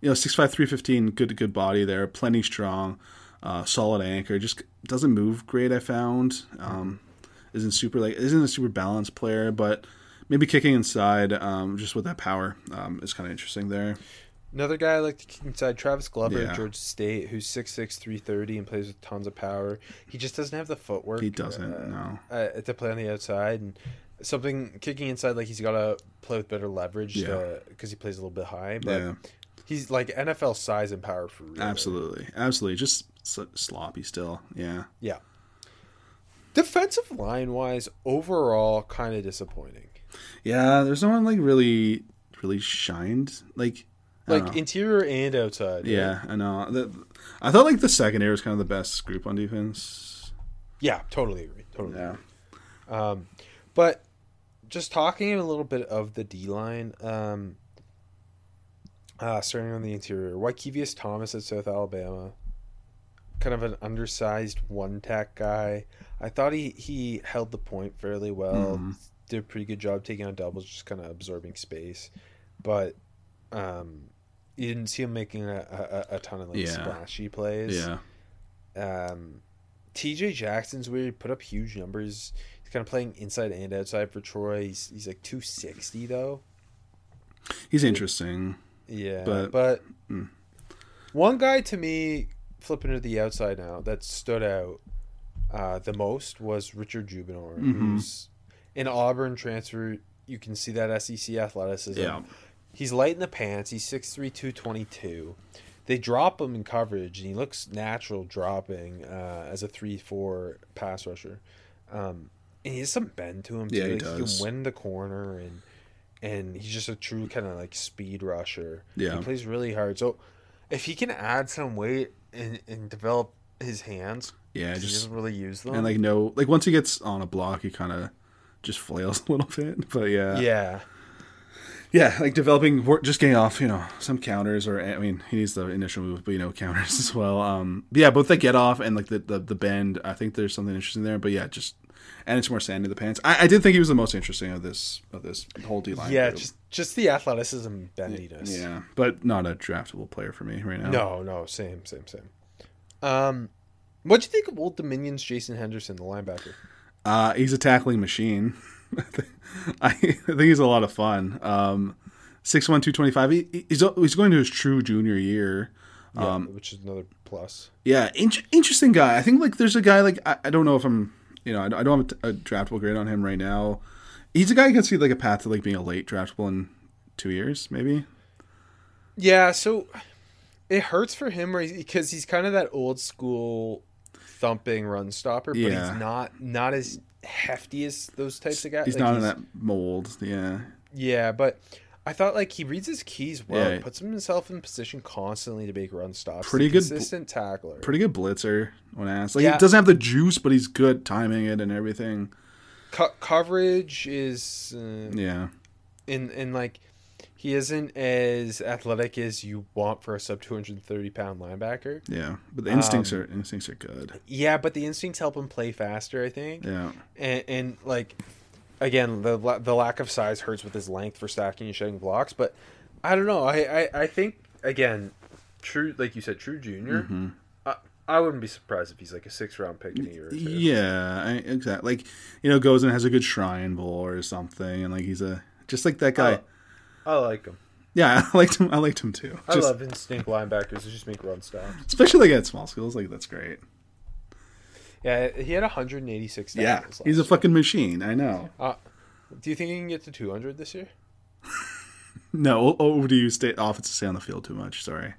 Speaker 2: you know, 6'5", 315, good good body there, plenty strong, uh, solid anchor. Just doesn't move great. I found um, isn't super like isn't a super balanced player, but maybe kicking inside, um, just with that power, um, is kind of interesting there.
Speaker 1: Another guy I like to kick inside, Travis Glover
Speaker 2: Yeah.
Speaker 1: at Georgia State, who's 6'6", 330 and plays with tons of power. He just doesn't have the footwork.
Speaker 2: He doesn't.
Speaker 1: uh,
Speaker 2: no.
Speaker 1: uh, to play on the outside and something kicking inside like he's got to play with better leverage
Speaker 2: Yeah.
Speaker 1: because he plays a little bit high but
Speaker 2: Yeah.
Speaker 1: he's like NFL size and power for real.
Speaker 2: Absolutely, absolutely. Just sloppy still. Yeah.
Speaker 1: yeah defensive line wise overall kind of disappointing
Speaker 2: Yeah, there's no one like really, really shined. Like,
Speaker 1: like interior and outside right?
Speaker 2: yeah, I know. The, I thought like the secondary was kind of the best group on defense.
Speaker 1: yeah totally agree totally
Speaker 2: Yeah,
Speaker 1: Um, but just talking a little bit of the D line, um, uh, starting on the interior, Wykevius Thomas at South Alabama, kind of an undersized one tack guy. I thought he, he held the point fairly well. Did a pretty good job taking on doubles, just kind of absorbing space. But um, you didn't see him making a, a, a ton of like
Speaker 2: Yeah.
Speaker 1: splashy plays
Speaker 2: yeah,
Speaker 1: um, TJ Jackson's weird. Put up huge numbers. He's kind of playing inside and outside for Troy. He's, he's like 260 though.
Speaker 2: he's interesting.
Speaker 1: Yeah,
Speaker 2: But-
Speaker 1: but,
Speaker 2: hmm.
Speaker 1: one guy to me flipping to the outside now that stood out uh, the most was Richard Jibunor,
Speaker 2: Mm-hmm.
Speaker 1: who's an Auburn transfer. You can see that SEC athleticism.
Speaker 2: Yeah.
Speaker 1: He's light in the pants. He's 6'3", 222. They drop him in coverage, and he looks natural dropping uh, as a 3-4 pass rusher. Um, and he has some bend to him, too.
Speaker 2: Yeah, he
Speaker 1: like,
Speaker 2: does.
Speaker 1: can win the corner, and and he's just a true kind of like speed rusher.
Speaker 2: Yeah.
Speaker 1: He plays really hard. So if he can add some weight and, and develop his hands,
Speaker 2: Yeah,
Speaker 1: 'cause he doesn't really use them.
Speaker 2: and like no, like once he gets on a block, he kind of just flails a little bit. But yeah,
Speaker 1: yeah.
Speaker 2: Yeah, like developing, just getting off, you know, some counters or I mean, he needs the initial move, but you know, counters as well. Um, but yeah, both the get off and like the, the the bend, I think there's something interesting there. But yeah, just and it's more sand in the pants. I, I did think he was the most interesting of this of this whole D line.
Speaker 1: Yeah,
Speaker 2: group.
Speaker 1: just just the athleticism bendiness.
Speaker 2: yeah, but not a draftable player for me right now.
Speaker 1: No, no, same, same, same. Um, what do you think of Old Dominion's Jason Henderson, the linebacker?
Speaker 2: Uh, he's a tackling machine. I think he's a lot of fun. Um, 6'1", 225. He, he's he's going to his true junior year.
Speaker 1: Yeah,
Speaker 2: Um,
Speaker 1: which is another plus.
Speaker 2: Yeah, in- interesting guy. I think like there's a guy like I, I don't know if I'm you know I, I don't have a, a draftable grade on him right now. He's a guy who can see like a path to like being a late draftable in two years maybe.
Speaker 1: Yeah, so it hurts for him because he's kind of that old school thumping run stopper, but
Speaker 2: Yeah.
Speaker 1: he's not not as hefty as those types of guys.
Speaker 2: He's
Speaker 1: Like,
Speaker 2: not in that mold. Yeah,
Speaker 1: Yeah, but I thought like he reads his keys well,
Speaker 2: Yeah.
Speaker 1: puts himself in position constantly to make run stops.
Speaker 2: Pretty
Speaker 1: He's
Speaker 2: good bl-
Speaker 1: consistent tackler.
Speaker 2: Pretty good blitzer when asked. Like
Speaker 1: Yeah.
Speaker 2: he doesn't have the juice, but he's good timing it and everything.
Speaker 1: Co- coverage is uh,
Speaker 2: Yeah.
Speaker 1: in in like he isn't as athletic as you want for a sub 230 pound linebacker.
Speaker 2: Yeah. But the instincts
Speaker 1: Um,
Speaker 2: are instincts are good.
Speaker 1: Yeah, but the instincts help him play faster. I think.
Speaker 2: Yeah.
Speaker 1: and, and like again the the lack of size hurts with his length for stacking and shedding blocks but i don't know i i, I think again true like you said true junior
Speaker 2: Mm-hmm.
Speaker 1: I, I wouldn't be surprised if he's like a six round pick in a year.
Speaker 2: Yeah, I, exactly. Like you know, goes and has a good shrine bowl or something, and like he's a just like that guy.
Speaker 1: I like him.
Speaker 2: yeah, I liked him. I liked him too.
Speaker 1: I
Speaker 2: Just-
Speaker 1: love instinct linebackers who just make run stops.
Speaker 2: especially like at small schools. Like that's great.
Speaker 1: Yeah, he had 186
Speaker 2: Yeah, he's a
Speaker 1: last
Speaker 2: fucking machine. I know.
Speaker 1: Uh, do you think he can get to 200 this year?
Speaker 2: No, oh, do you stay off? It's to stay on the field too much. Sorry.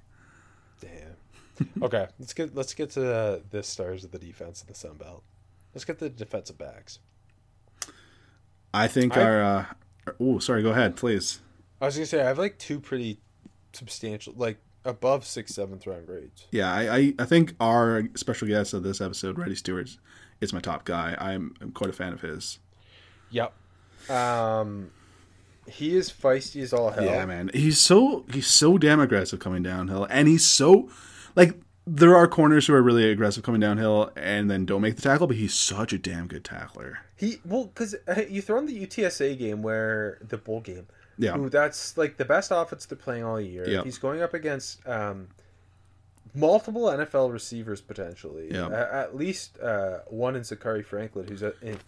Speaker 1: Damn. okay, let's get let's get to the, the stars of the defense of the Sun Belt. Let's get the defensive backs.
Speaker 2: I think
Speaker 1: I-
Speaker 2: our. uh Oh, sorry. Go ahead, please.
Speaker 1: I was gonna say I have like two pretty substantial, like above sixth, seventh round grades.
Speaker 2: Yeah, I, I, I think our special guest of this episode, Reddy Steward, is my top guy. I'm, I'm quite a fan of his.
Speaker 1: Yep. Um, he is feisty as all hell.
Speaker 2: Yeah, man. He's so he's so damn aggressive coming downhill, and he's so like there are corners who are really aggressive coming downhill and then don't make the tackle, but he's such a damn good tackler.
Speaker 1: He well, because you throw in the UTSA game where the bowl game.
Speaker 2: Yeah.
Speaker 1: Who that's like the best offense they're playing all year.
Speaker 2: Yeah.
Speaker 1: He's going up against um, multiple NFL receivers potentially.
Speaker 2: Yeah.
Speaker 1: A- at least uh, one in Zakhari Franklin, who's a, in,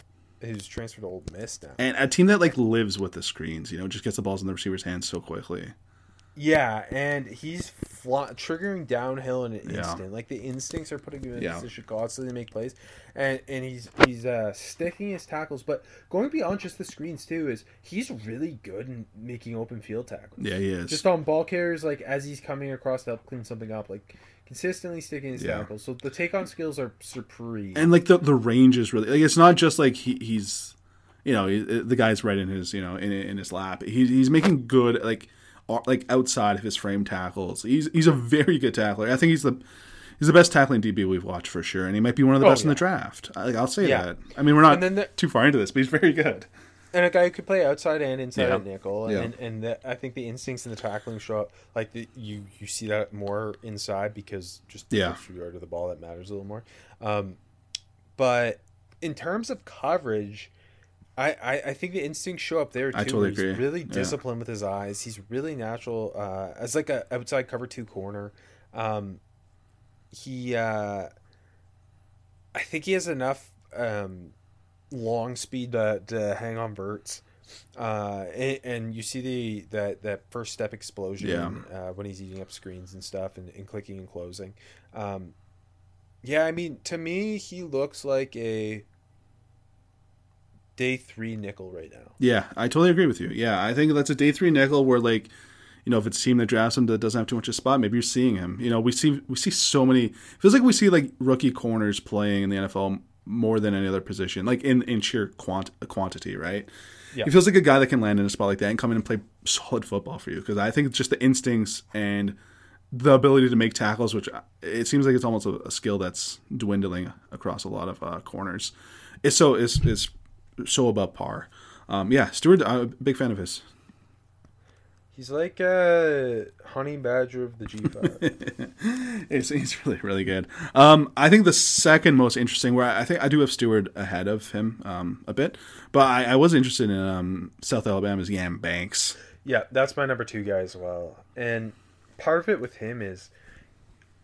Speaker 1: who's transferred to Ole Miss now.
Speaker 2: And a team that like lives with the screens, you know, just gets the balls in the receiver's hands so quickly.
Speaker 1: Yeah, and he's fly- triggering downhill in an
Speaker 2: Yeah.
Speaker 1: instant. Like the instincts are putting him in
Speaker 2: Yeah.
Speaker 1: position constantly to make plays, and and he's he's uh, sticking his tackles. But going beyond just the screens too is he's really good in making open field tackles.
Speaker 2: Yeah, he is.
Speaker 1: Just on ball carriers, like as he's coming across to help clean something up, like consistently sticking his
Speaker 2: Yeah.
Speaker 1: tackles. So the take on skills are supreme.
Speaker 2: and like the the range is really like it's not just like he, he's you know he, the guy's right in his you know in in his lap. He's he's making good like like outside of his frame tackles. He's he's a very good tackler. I think he's the he's the best tackling DB we've watched for sure, and he might be one of the
Speaker 1: Oh,
Speaker 2: best in the draft. I, like, I'll say
Speaker 1: Yeah.
Speaker 2: that. I mean, we're not
Speaker 1: the-
Speaker 2: too far into this, but he's very good.
Speaker 1: and a guy who could play outside and inside
Speaker 2: Yeah.
Speaker 1: nickel, and
Speaker 2: Yeah.
Speaker 1: and, and the, I think the instincts and the tackling show up. Like the, you you see that more inside because just the
Speaker 2: Yeah.
Speaker 1: you are to the ball that matters a little more. Um, but in terms of coverage. I, I, I think the instincts show up there too.
Speaker 2: I totally
Speaker 1: He's
Speaker 2: agree.
Speaker 1: really
Speaker 2: Yeah.
Speaker 1: disciplined with his eyes. He's really natural uh, as like a outside cover two corner. Um, he uh, I think he has enough um, long speed to, to hang on verts. Uh, and, and you see the that that first step explosion
Speaker 2: Yeah.
Speaker 1: uh, when he's eating up screens and stuff and, and clicking and closing. Um, yeah, I mean, to me, he looks like a day three nickel right now.
Speaker 2: Yeah, I totally agree with you. Yeah, I think that's a day three nickel where like, you know, if it's a team that drafts him that doesn't have too much of a spot, maybe you're seeing him. You know, we see we see so many. Feels like we see like rookie corners playing in the NFL more than any other position, like in in sheer quant quantity, right?
Speaker 1: Yeah.
Speaker 2: He feels like a guy that can land in a spot like that and come in and play solid football for you. Because I think it's just the instincts and the ability to make tackles, which uh, it seems like it's almost a, a skill that's dwindling across a lot of uh, corners. It's so is is so above par. Um, yeah, Steward, I'm a big fan of his.
Speaker 1: He's like a honey badger of the G five.
Speaker 2: He's, he's really really good. Um, I think the second most interesting, where I think I do have Steward ahead of him um, a bit, but I, I was interested in um, South Alabama's Yam Banks.
Speaker 1: Yeah, that's my number two guy as well. And part of it with him is,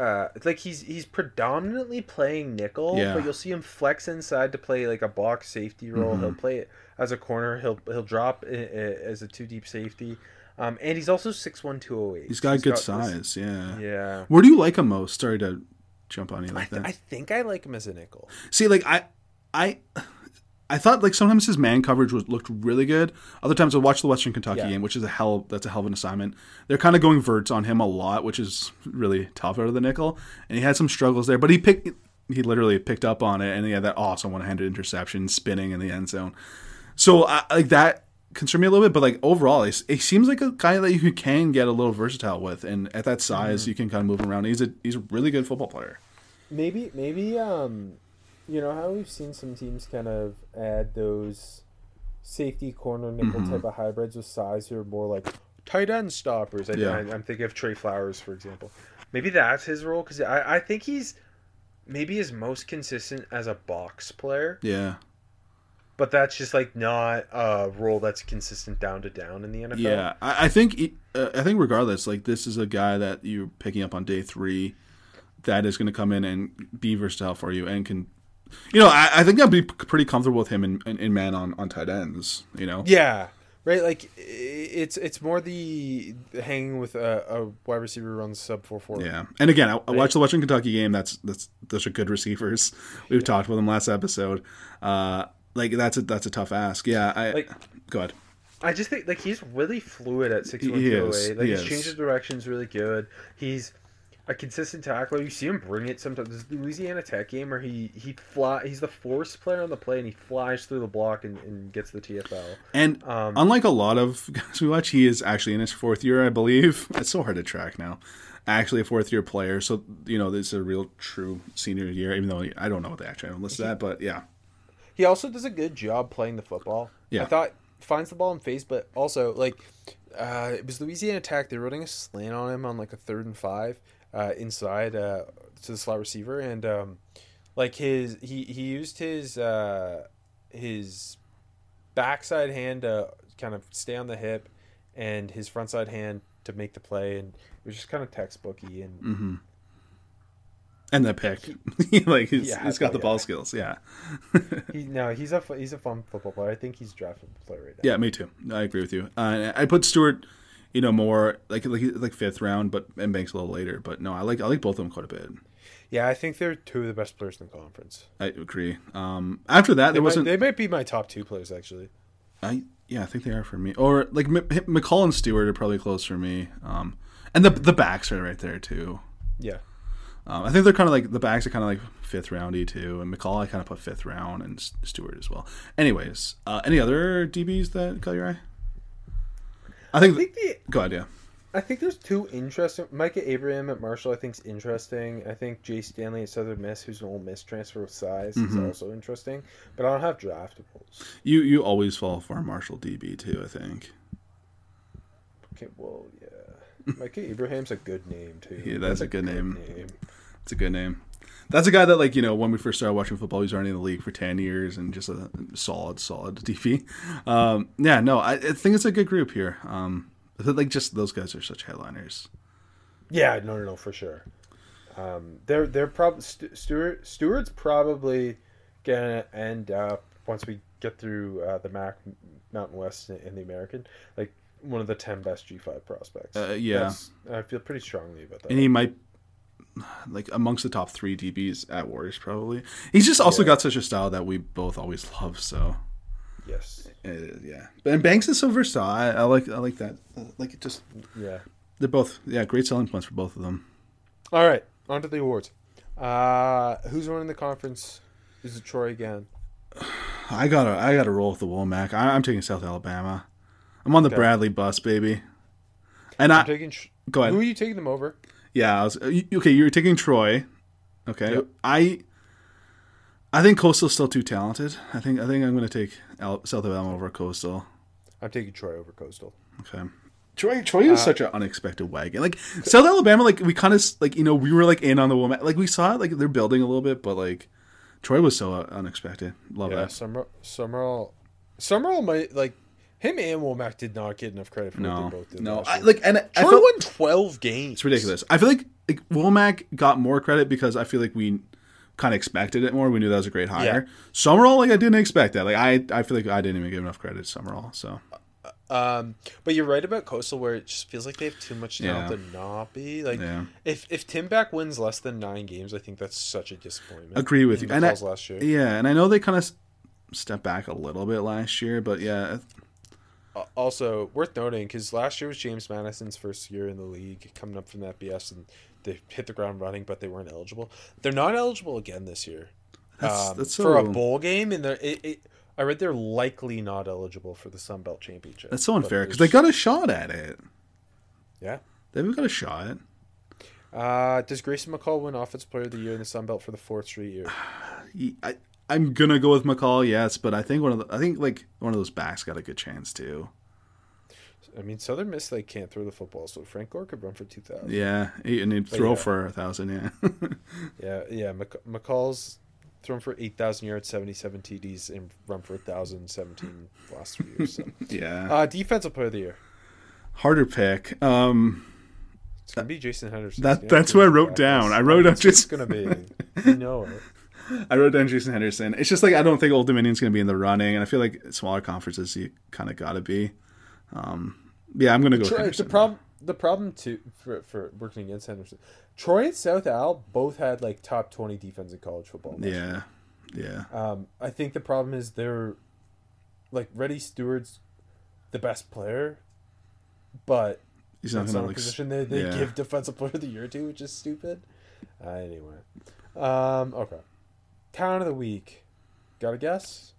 Speaker 1: uh, it's like he's he's predominantly playing nickel,
Speaker 2: Yeah.
Speaker 1: but you'll see him flex inside to play like a box safety role.
Speaker 2: Mm-hmm.
Speaker 1: He'll play it as a corner. He'll he'll drop i- i- as a two deep safety. Um, and he's also six one two oh eight.
Speaker 2: He's got good
Speaker 1: this-
Speaker 2: size. yeah.
Speaker 1: yeah.
Speaker 2: Where do you like him most? Sorry to jump on you
Speaker 1: I,
Speaker 2: like
Speaker 1: th-
Speaker 2: that.
Speaker 1: I think I like him as a nickel.
Speaker 2: See, like I, I, I thought like sometimes his man coverage was looked really good. Other times I watched the Western Kentucky
Speaker 1: Yeah.
Speaker 2: game, which is a hell that's a hell of an assignment. They're kind of going verts on him a lot, which is really tough out of the nickel. And he had some struggles there, but he picked. He literally picked up on it, and he had that awesome one-handed interception, spinning in the end zone. So I, like that concerned me a little bit. But like overall, it, he seems like a guy that you can get a little versatile with, and at that size,
Speaker 1: Mm-hmm.
Speaker 2: you can kind of move him around. He's a he's a really good football player.
Speaker 1: Maybe maybe um, you know how we've seen some teams kind of add those safety corner nickel type of hybrids with size who are more like tight end stoppers. I,
Speaker 2: Yeah.
Speaker 1: I, I'm thinking of Trey Flowers for example. Maybe that's his role because I I think he's maybe his most consistent as a box player,
Speaker 2: Yeah,
Speaker 1: but that's just like not a role that's consistent down to down in the NFL.
Speaker 2: yeah. I, I think uh, I think regardless, like this is a guy that you're picking up on day three, that is going to come in and be versatile for you and can. You know, I, I think I'd be pretty comfortable with him in, in, in man on, on tight ends. You know,
Speaker 1: Yeah, right. Like it's it's more the hanging with a, a wide receiver who runs sub four four.
Speaker 2: Yeah, and again, I, I watched the Western Kentucky game. That's that's those are good receivers. We've talked about them last episode. Uh, like that's a that's a tough ask. Yeah, I
Speaker 1: Like-
Speaker 2: go ahead.
Speaker 1: I just think like he's really fluid at six one two oh. Like
Speaker 2: he
Speaker 1: his
Speaker 2: is.
Speaker 1: change of direction really good. He's a consistent tackler. You see him bring it sometimes. This Louisiana Tech game where he he fly. He's the force player on the play and he flies through the block and, and gets the TFL.
Speaker 2: And
Speaker 1: Um,
Speaker 2: unlike a lot of guys we watch, he is actually in his fourth year, I believe. It's so hard to track now. Actually, a fourth year player, so you know this is a real true senior year. Even though I don't know what they actually have listed that, but yeah,
Speaker 1: He also does a good job playing the football.
Speaker 2: Yeah.
Speaker 1: I thought finds the ball in face, but also like uh, it was Louisiana Tech. They're running a slant on him on like a third and five uh, inside uh, to the slot receiver, and um, like his he he used his uh, his backside hand to kind of stay on the hip, and his front side hand to make the play, and it was just kind of textbooky and.
Speaker 2: Mm-hmm. and the pick, like he's,
Speaker 1: Yeah,
Speaker 2: he's got the
Speaker 1: yeah.
Speaker 2: ball skills. Yeah,
Speaker 1: He, no, he's a he's a fun football player. I think he's drafted player right now.
Speaker 2: Yeah, me too. I agree with you. Uh, I put Steward, you know, more like like like fifth round, but and Banks a little later. But no, I like I like both of them quite a bit.
Speaker 1: Yeah, I think they're two of the best players in the conference.
Speaker 2: I agree. Um, after that,
Speaker 1: They
Speaker 2: there
Speaker 1: might,
Speaker 2: wasn't.
Speaker 1: they might be my top two players actually.
Speaker 2: I yeah, I think they are for me. Or like M- McCall and Steward are probably close for me. Um, and the the backs are right there too.
Speaker 1: Yeah,
Speaker 2: Um, I think they're kind of like the backs are kind of like fifth roundy too, and McCall I kind of put fifth round, and Steward as well. Anyways, uh, any other DBs that caught your eye? I think.
Speaker 1: I think the
Speaker 2: go ahead, yeah.
Speaker 1: I think there's two interesting. Micah Abraham at Marshall, I think, is interesting. I think Jay Stanley at Southern Miss, who's an Ole Miss transfer with size, is
Speaker 2: Mm-hmm.
Speaker 1: also interesting. But I don't have draftables.
Speaker 2: You you always fall for Marshall DB too. I think.
Speaker 1: Okay, well, yeah, Micah Abraham's a good name too.
Speaker 2: Yeah, that's a good name. It's a good name. That's a guy that, like, you know, when we first started watching football, he's already in the league for 10 years and just a solid, solid DP. Um, yeah, no, I, I think it's a good group here. Um, like, just those guys are such headliners.
Speaker 1: Yeah, no, no, no, for sure. Um, they're they're probably St- Steward. Steward's probably gonna end up once we get through uh, the MAC Mountain West and the American, like one of the ten best G five prospects.
Speaker 2: Uh, yeah.
Speaker 1: That's- I feel pretty strongly about that.
Speaker 2: And he might, like, amongst the top three DBs at Warriors, probably. He's just also
Speaker 1: Yeah.
Speaker 2: got such a style that we both always love, so.
Speaker 1: yes,
Speaker 2: uh, yeah. And Banks is so versatile. I, I like I like that. Uh, like, it just,
Speaker 1: yeah.
Speaker 2: they're both, yeah, great selling points for both of them.
Speaker 1: All right, on to the awards. Uh, who's running the conference? Is it Troy again?
Speaker 2: I gotta I gotta roll with the Wommack. I, I'm taking South Alabama. I'm on the
Speaker 1: Okay.
Speaker 2: Bradley bus, baby. And
Speaker 1: I'm
Speaker 2: I
Speaker 1: taking.
Speaker 2: Go ahead.
Speaker 1: Who are you taking them over?
Speaker 2: Yeah, I was, uh, okay. You're taking Troy. Okay,
Speaker 1: Yep.
Speaker 2: I I think Coastal's still too talented. I think I think I'm gonna take Al- South Alabama over Coastal.
Speaker 1: I'm taking Troy over Coastal.
Speaker 2: Okay. Troy, Troy was such an unexpected wagon. Like South Alabama, like we kind of like you know we were like in on the Wommack, Like we saw it, like they're building a little bit, but like Troy was so uh, unexpected. Love it.
Speaker 1: Yeah,
Speaker 2: that.
Speaker 1: Summer Sumrall Sumrall might like him and Wommack did not get enough credit for what they both did.
Speaker 2: no,
Speaker 1: last
Speaker 2: I, like and I
Speaker 1: Troy
Speaker 2: felt,
Speaker 1: won twelve games.
Speaker 2: It's ridiculous. I feel like like Wommack got more credit because I feel like we kind of expected it more. We knew that was a great hire.
Speaker 1: Yeah.
Speaker 2: Sumrall, like I didn't expect that. Like I, I feel like I didn't even give enough credit to Sumrall. So
Speaker 1: Um, but you're right about Coastal, where it just feels like they have too much talent
Speaker 2: Yeah.
Speaker 1: to not be like.
Speaker 2: Yeah.
Speaker 1: If if Tim Beck wins less than nine games, I think that's such a disappointment.
Speaker 2: agree with
Speaker 1: In
Speaker 2: you. And I,
Speaker 1: last year.
Speaker 2: yeah, and I know they kind of stepped back a little bit last year, but yeah,
Speaker 1: Also worth noting because last year was James Madison's first year in the league, coming up from that BS, and they hit the ground running, but they weren't eligible. They're not eligible again this year.
Speaker 2: that's
Speaker 1: um,
Speaker 2: that's
Speaker 1: for a bowl game, and it, it I read they're likely not eligible for the Sun Belt Championship.
Speaker 2: That's so unfair because they got a shot at it.
Speaker 1: yeah.
Speaker 2: They've got a shot.
Speaker 1: Uh, does Grayson McCall win Offensive Player of the Year in the Sun Belt for the fourth straight year?
Speaker 2: I, I'm gonna go with McCall, yes, but I think one of the, I think like one of those backs got a good chance too.
Speaker 1: I mean, Southern Miss they can't throw the football, so Frank Gore could run for two thousand.
Speaker 2: Yeah, and he'd throw
Speaker 1: yeah.
Speaker 2: for a thousand. Yeah,
Speaker 1: Yeah, yeah. Mc- McCall's thrown for eight thousand yards, seventy-seven TDs, and run for thousand seventeen last three years. So.
Speaker 2: yeah.
Speaker 1: Uh, defensive player of the year.
Speaker 2: Harder pick. Um,
Speaker 1: It's gonna be Jason Henderson.
Speaker 2: That- that's
Speaker 1: Jason
Speaker 2: what I wrote down. I wrote
Speaker 1: up just gonna be. You know it.
Speaker 2: I wrote down Jason Henderson. It's just like I don't think Old Dominion's gonna be in the running, and I feel like smaller conferences you kind of gotta be. Um, yeah, I'm gonna go with
Speaker 1: Troy, the problem, the problem too for for working against Henderson, Troy and South Al both had like top twenty defense in college football. last year.
Speaker 2: yeah, yeah.
Speaker 1: Um, I think the problem is they're like Reddy Steward's the best player, but
Speaker 2: He's not
Speaker 1: not a
Speaker 2: like.
Speaker 1: position they, they
Speaker 2: yeah.
Speaker 1: give defensive player of the year to, which is stupid. Uh, anyway, um, okay, town of the week. Got a guess?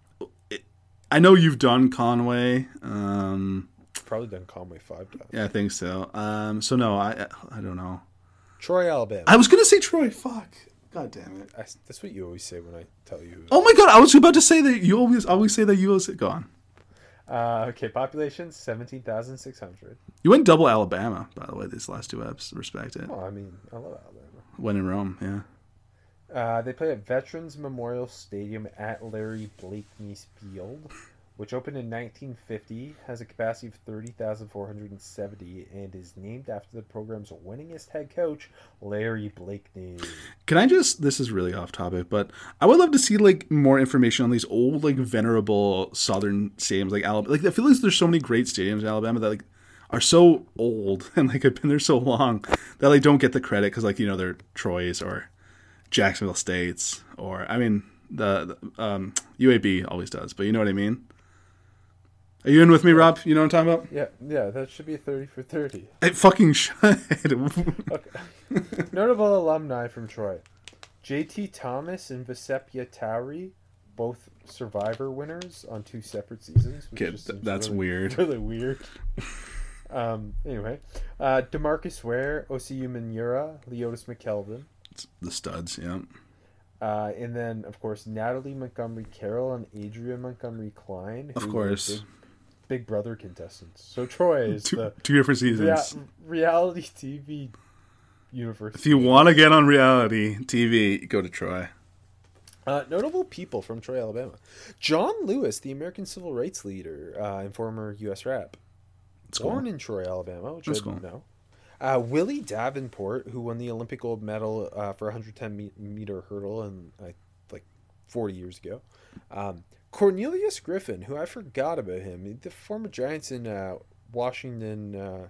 Speaker 2: I know you've done Conway. Um,
Speaker 1: Probably done Conway five times.
Speaker 2: yeah, I think so. Um, so no, I I don't know.
Speaker 1: Troy, Alabama.
Speaker 2: I was gonna say Troy. Fuck. God damn it.
Speaker 1: I, that's what you always say when I tell you.
Speaker 2: Oh my god, I was about to say that you always always say that you always go on.
Speaker 1: Uh, okay, population seventeen thousand six hundred.
Speaker 2: You went double Alabama, by the way, these last two eps. Respect it.
Speaker 1: Well, I mean, I love Alabama.
Speaker 2: When in Rome, yeah.
Speaker 1: Uh, they play at Veterans Memorial Stadium at Larry Blakeney's Field, which opened in 1950, has a capacity of 30,470, and is named after the program's winningest head coach, Larry Blakeney.
Speaker 2: Can I just this is really off topic, but I would love to see like more information on these old like venerable southern stadiums like Alabama. Like I feel like there's so many great stadiums in Alabama that like are so old and like have been there so long that like don't get the credit because like you know they're Troy's or Jacksonville States or I mean the, the um, UAB always does, but you know what I mean. Are you in with me, Rob? You know what I'm talking about?
Speaker 1: Yeah, yeah, that should be 30 for 30.
Speaker 2: It fucking should.
Speaker 1: Notable alumni from Troy JT Thomas and Vecepia Towery, both Survivor winners on two separate seasons. Which
Speaker 2: Okay, th- that's
Speaker 1: really-
Speaker 2: weird.
Speaker 1: Really weird. um, anyway, uh, DeMarcus Ware, Osi Umenyiora, Leodis McKelvin,
Speaker 2: the studs, yeah.
Speaker 1: uh, and then of course Natalie Montgomery Carroll and Adrian Montgomery Klein.
Speaker 2: Of course.
Speaker 1: Big, Big Brother contestants. So Troy is
Speaker 2: Two,
Speaker 1: the
Speaker 2: two different seasons.
Speaker 1: rea- reality TV universe.
Speaker 2: If you want to get on reality TV, go to Troy.
Speaker 1: Uh, notable people from Troy, Alabama. John Lewis, the American civil rights leader uh, and former U.S. Rep. Born
Speaker 2: cool.
Speaker 1: in Troy, Alabama, which
Speaker 2: That's
Speaker 1: I didn't
Speaker 2: cool.
Speaker 1: know. Uh, Willie Davenport, who won the Olympic gold medal uh, for 110 meter hurdle in uh, like 40 years ago. Um, Cornelius Griffin, who I forgot about him, the former Giants in uh, Washington uh,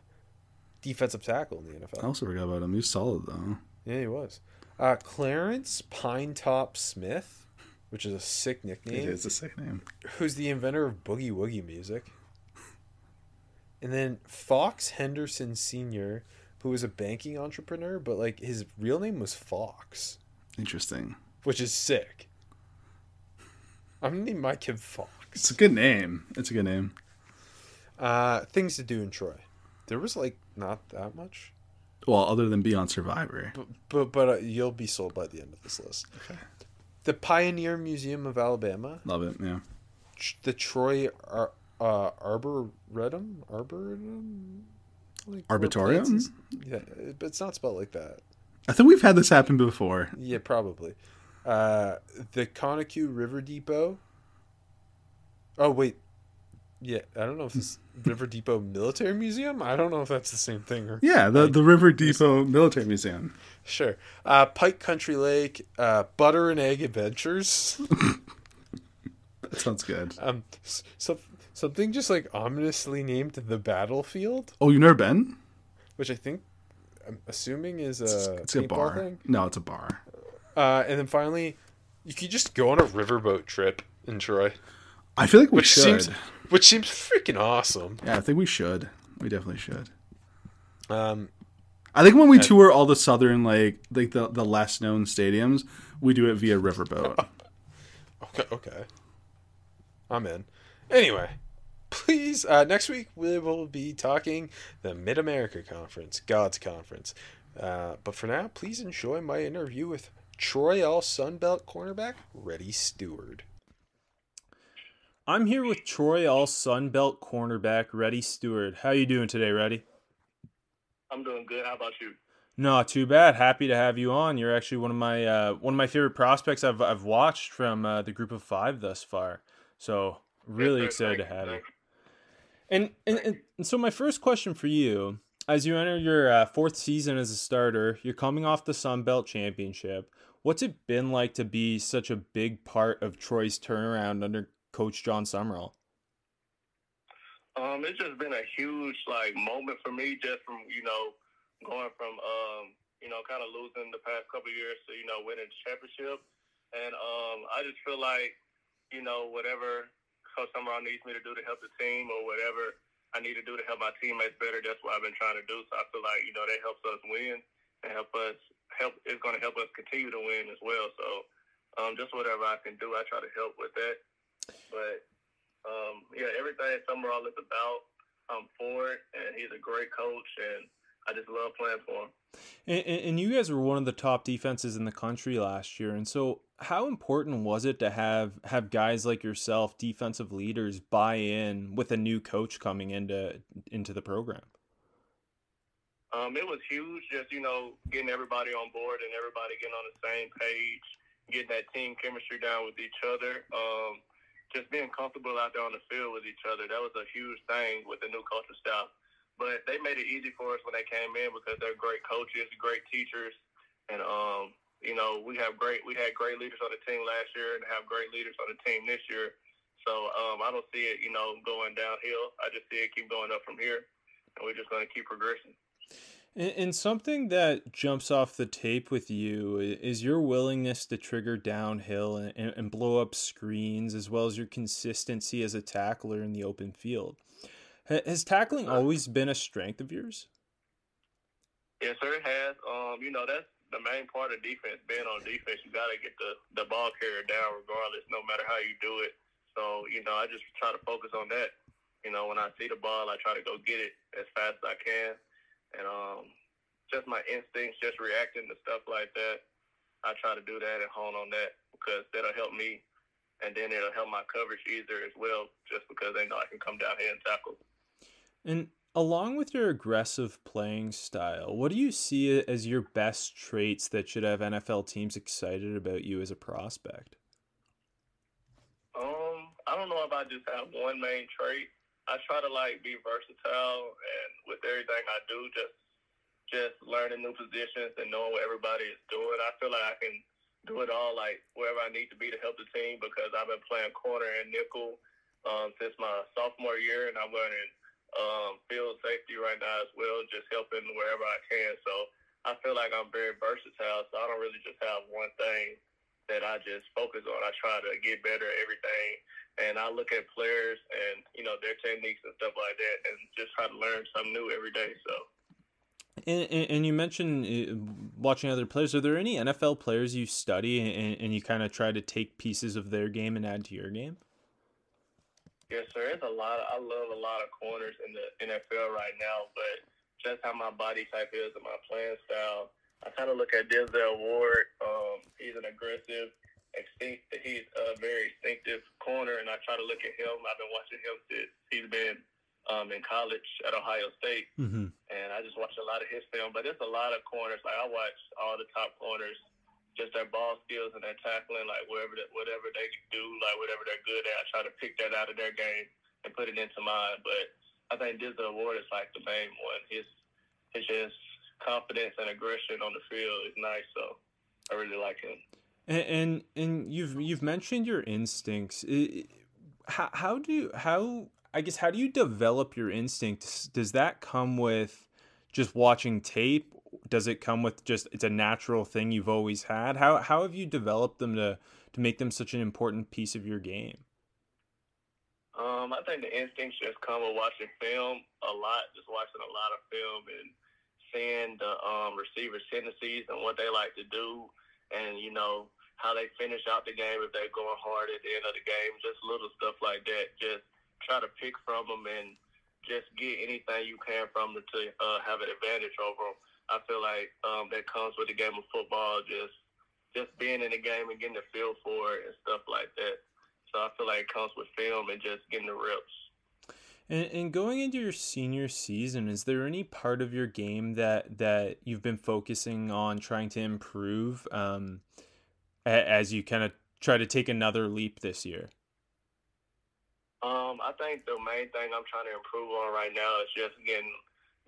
Speaker 1: defensive tackle in the NFL.
Speaker 2: I also forgot about him. He's solid though.
Speaker 1: Yeah, he was. Uh, Clarence Pinetop Smith, which is a sick nickname,
Speaker 2: It is a sick name.
Speaker 1: who's the inventor of boogie woogie music. And then Fox Henderson Sr., who was a banking entrepreneur, but like his real name was Fox,
Speaker 2: Interesting.
Speaker 1: which is sick. I'm gonna name my kid Fox.
Speaker 2: It's a good name. It's a good name.
Speaker 1: Uh, things to do in Troy. There was like not that much,
Speaker 2: Well, other than be on Survivor.
Speaker 1: but but, but uh, you'll be sold by the end of this list. Okay. The Pioneer Museum of Alabama,
Speaker 2: Love it. Yeah.
Speaker 1: Tr- the Troy Ar- uh, Arboretum, Arboretum, like,
Speaker 2: Arbitorium?
Speaker 1: is- Yeah, but it's not spelled like that.
Speaker 2: I think we've had this happen before.
Speaker 1: Yeah, probably. Uh, the Conecuh River Depot. Oh wait, yeah, I don't know if this River Depot Military Museum. I don't know if that's the same thing or
Speaker 2: Yeah, the the River Depot Military Museum.
Speaker 1: Sure. Uh, Pike County Lake, uh, Butter and Egg Adventures.
Speaker 2: That sounds good.
Speaker 1: um, so, something just like ominously named the Battlefield,
Speaker 2: Oh, you've never been?
Speaker 1: which I think, I'm assuming is a
Speaker 2: It's, it's a bar.
Speaker 1: thing.
Speaker 2: No, it's a bar.
Speaker 1: Uh, and then finally, you could just go on a riverboat trip in Troy,
Speaker 2: I feel like we
Speaker 1: which
Speaker 2: should.
Speaker 1: seems which seems freaking awesome.
Speaker 2: Yeah, I think we should. We definitely should.
Speaker 1: Um,
Speaker 2: I think when we tour all the southern, like like the the less known stadiums, we do it via riverboat.
Speaker 1: okay, okay.
Speaker 4: I'm in. Anyway, please, uh, next week we will be talking the Mid America Conference, God's Conference. Uh, but for now, please enjoy my interview with Troy All Sunbelt cornerback Reddy Steward. I'm here with Troy All Sunbelt cornerback Reddy Steward. How you doing today, Reddy?
Speaker 5: I'm doing good. How about you?
Speaker 4: Not too bad. Happy to have you on. You're actually one of my uh, one of my favorite prospects I've I've watched from uh, the group of five thus far. So really
Speaker 5: Yes, sir.
Speaker 4: excited to
Speaker 5: Thank you.
Speaker 4: have you. And and, and and so my first question for you, as you enter your uh, fourth season as a starter, you're coming off the Sun Belt Championship. What's it been like to be such a big part of Troy's turnaround under Coach Jon Sumrall?
Speaker 5: Um, it's just been a huge like moment for me, just from you know going from um, you know kind of losing the past couple of years to you know winning the championship, and um, I just feel like you know whatever Coach Sumrall needs me to do to help the team or whatever I need to do to help my teammates better, that's what I've been trying to do. So I feel like you know that helps us win and help us help. It's going to help us continue to win as well. So um, just whatever I can do, I try to help with that. But um, yeah, everything Sumrall is about, I'm for it, and he's a great coach, and I just love playing for him.
Speaker 4: And, and you guys were one of the top defenses in the country last year. And so, how important was it to have have guys like yourself, defensive leaders, buy in with a new coach coming into into the program?
Speaker 5: Um, it was huge, just you know, getting everybody on board and everybody getting on the same page, getting that team chemistry down with each other. Um, just being comfortable out there on the field with each other. That was a huge thing with the new coaching staff. But they made it easy for us when they came in because they're great coaches, great teachers, and um, you know, we have great we had great leaders on the team last year and have great leaders on the team this year. So um, I don't see it, you know, going downhill. I just see it keep going up from here, and we're just going to keep progressing.
Speaker 4: And, something that jumps off the tape with you is your willingness to trigger downhill and, and blow up screens, as well as your consistency as a tackler in the open field. Ha- Has tackling always been a strength of yours?
Speaker 5: Yes, sir, it has. Um, you know, that's the main part of defense. Being on defense, you got to get the, the ball carrier down regardless, no matter how you do it. So, you know, I just try to focus on that. You know, when I see the ball, I try to go get it as fast as I can. And um, just my instincts, just reacting to stuff like that, I try to do that and hone on that because that'll help me. And then it'll help my coverage easier as well, just because they know I can come down here and tackle.
Speaker 4: And along with your aggressive playing style, what do you see as your best traits that should have NFL teams excited about you as a prospect?
Speaker 5: Um, I don't know if I just have one main trait. I try to like be versatile and with everything I do, just just learning new positions and knowing what everybody is doing. I feel like I can do it all, like wherever I need to be to help the team because I've been playing corner and nickel um, since my sophomore year, and I'm learning um, field safety right now as well, just helping wherever I can. So I feel like I'm very versatile. So I don't really just have one thing that I just focus on. I try to get better at everything, and I look at players and you know their techniques and stuff like that, and just try to learn something new every day. So.
Speaker 4: And, and, you mentioned uh, watching other players. Are there any NFL players you study and, and you kind of try to take pieces of their game and add to your game?
Speaker 5: Yes, sir. It's a lot. Of, I love a lot of corners in the NFL right now, but just how my body type is and my playing style, I kind of look at Denzel Ward. Um, he's an aggressive, extinct. He's a very instinctive corner, and I try to look at him. I've been watching him since he's been um, in college at Ohio State,
Speaker 4: Mm-hmm.
Speaker 5: and I just watch a lot of his film. But there's a lot of corners. Like I watch all the top corners, just their ball skills and their tackling, like whatever that, whatever they do, like whatever they're good at. I try to pick that out of their game and put it into mine. But I think Denzel Ward is like the main one. His his just confidence and aggression on the field is nice. So I really like him.
Speaker 4: And, and and you've you've mentioned your instincts. How how do you how I guess how do you develop your instincts? Does that come with just watching tape? Does it come with just it's a natural thing you've always had? How how have you developed them to to make them such an important piece of your game?
Speaker 5: Um, I think the instincts just come with watching film a lot, just watching a lot of film and seeing the um, receivers' tendencies and what they like to do, and you know how they finish out the game if they're going hard at the end of the game, just little stuff like that. Just try to pick from them and just get anything you can from them to uh, have an advantage over them. I feel like um, that comes with the game of football, just just being in the game and getting the feel for it and stuff like that. So I feel like it comes with film and just getting the reps.
Speaker 4: And, and going into your senior season, is there any part of your game that that you've been focusing on trying to improve um, as you kind of try to take another leap this year?
Speaker 5: Um, I think the main thing I'm trying to improve on right now is just getting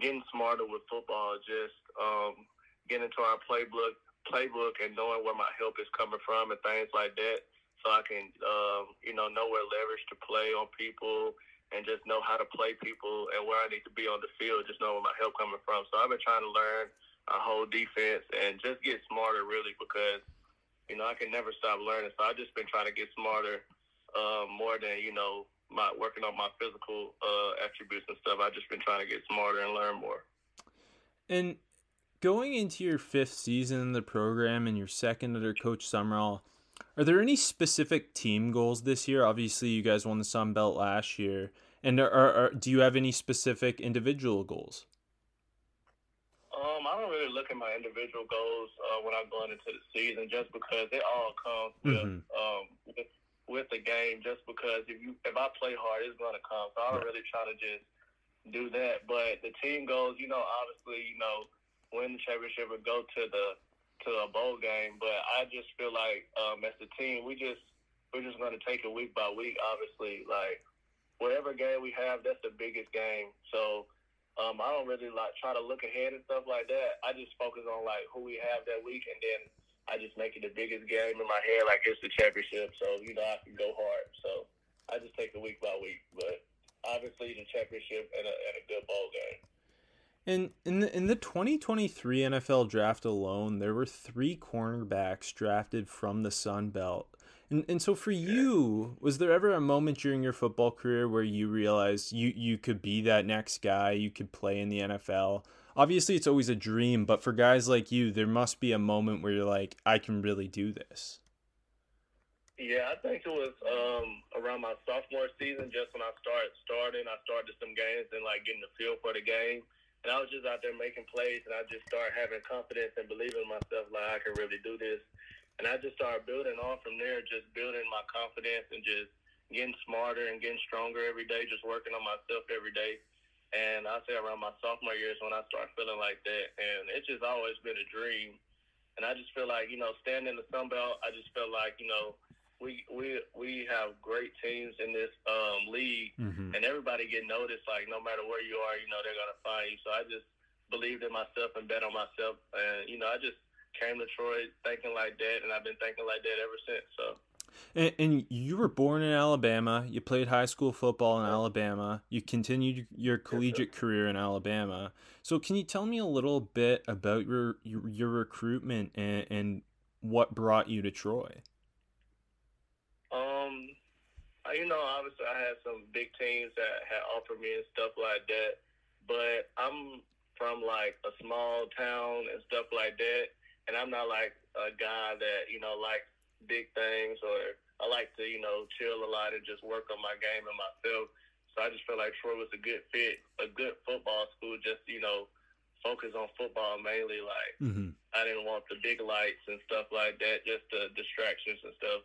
Speaker 5: getting smarter with football. Just um, getting into our playbook playbook and knowing where my help is coming from and things like that, so I can um, you know know where leverage to play on people and just know how to play people and where I need to be on the field, just know where my help coming from. So I've been trying to learn a whole defense and just get smarter really because, you know, I can never stop learning. So I've just been trying to get smarter uh, more than, you know, my working on my physical uh, attributes and stuff. I've just been trying to get smarter and learn more.
Speaker 4: And going into your fifth season in the program and your second under Coach Sumrall, are there any specific team goals this year? Obviously, you guys won the Sun Belt last year, and are, are, are, do you have any specific individual goals?
Speaker 5: Um, I don't really look at my individual goals uh, when I'm going into the season, just because they all come with mm-hmm. um, with, with the game. Just because if you if I play hard, it's going to come. So I don't right. really try to just do that. But the team goals, you know, obviously, you know, win the championship or go to the to a bowl game, but I just feel like um, as a team, we just we're just going to take it week by week. Obviously, like whatever game we have, that's the biggest game. So um, I don't really like try to look ahead and stuff like that. I just focus on like who we have that week, and then I just make it the biggest game in my head, like it's the championship. So you know I can go hard. So I just take it week by week, but obviously the championship and a, and a good bowl game.
Speaker 4: In in the in the 2023 NFL draft alone, there were three cornerbacks drafted from the Sun Belt. And and so for you, was there ever a moment during your football career where you realized you you could be that next guy, you could play in the NFL? Obviously, it's always a dream, but for guys like you, there must be a moment where you're like, I can really do this.
Speaker 5: Yeah, I think it was um, around my sophomore season, just when I started starting. I started some games and like getting the feel for the game and I was just out there making plays, and I just started having confidence and believing in myself, like I can really do this. And I just started building on from there, just building my confidence and just getting smarter and getting stronger every day, just working on myself every day. And I say around my sophomore years when I started feeling like that, and it's just always been a dream. And I just feel like you know, standing in the Sun Belt, I just feel like you know, we we we have great teams in this um, league, mm-hmm. and everybody get noticed. Like no matter where you are, you know they're gonna find you. So I just believed in myself and bet on myself, and you know I just came to Troy thinking like that, and I've been thinking like that ever since. So.
Speaker 4: And, and, you were born in Alabama. You played high school football in Alabama. You continued your collegiate career in Alabama. So, can you tell me a little bit about your your, your recruitment and, and what brought you to Troy?
Speaker 5: You know, obviously I had some big teams that had offered me and stuff like that, but I'm from like a small town and stuff like that, and I'm not like a guy that you know likes big things or I like to you know chill a lot and just work on my game and myself. So I just felt like Troy was a good fit, a good football school. Just you know, focus on football mainly. Like mm-hmm. I didn't want the big lights and stuff like that, just the distractions and stuff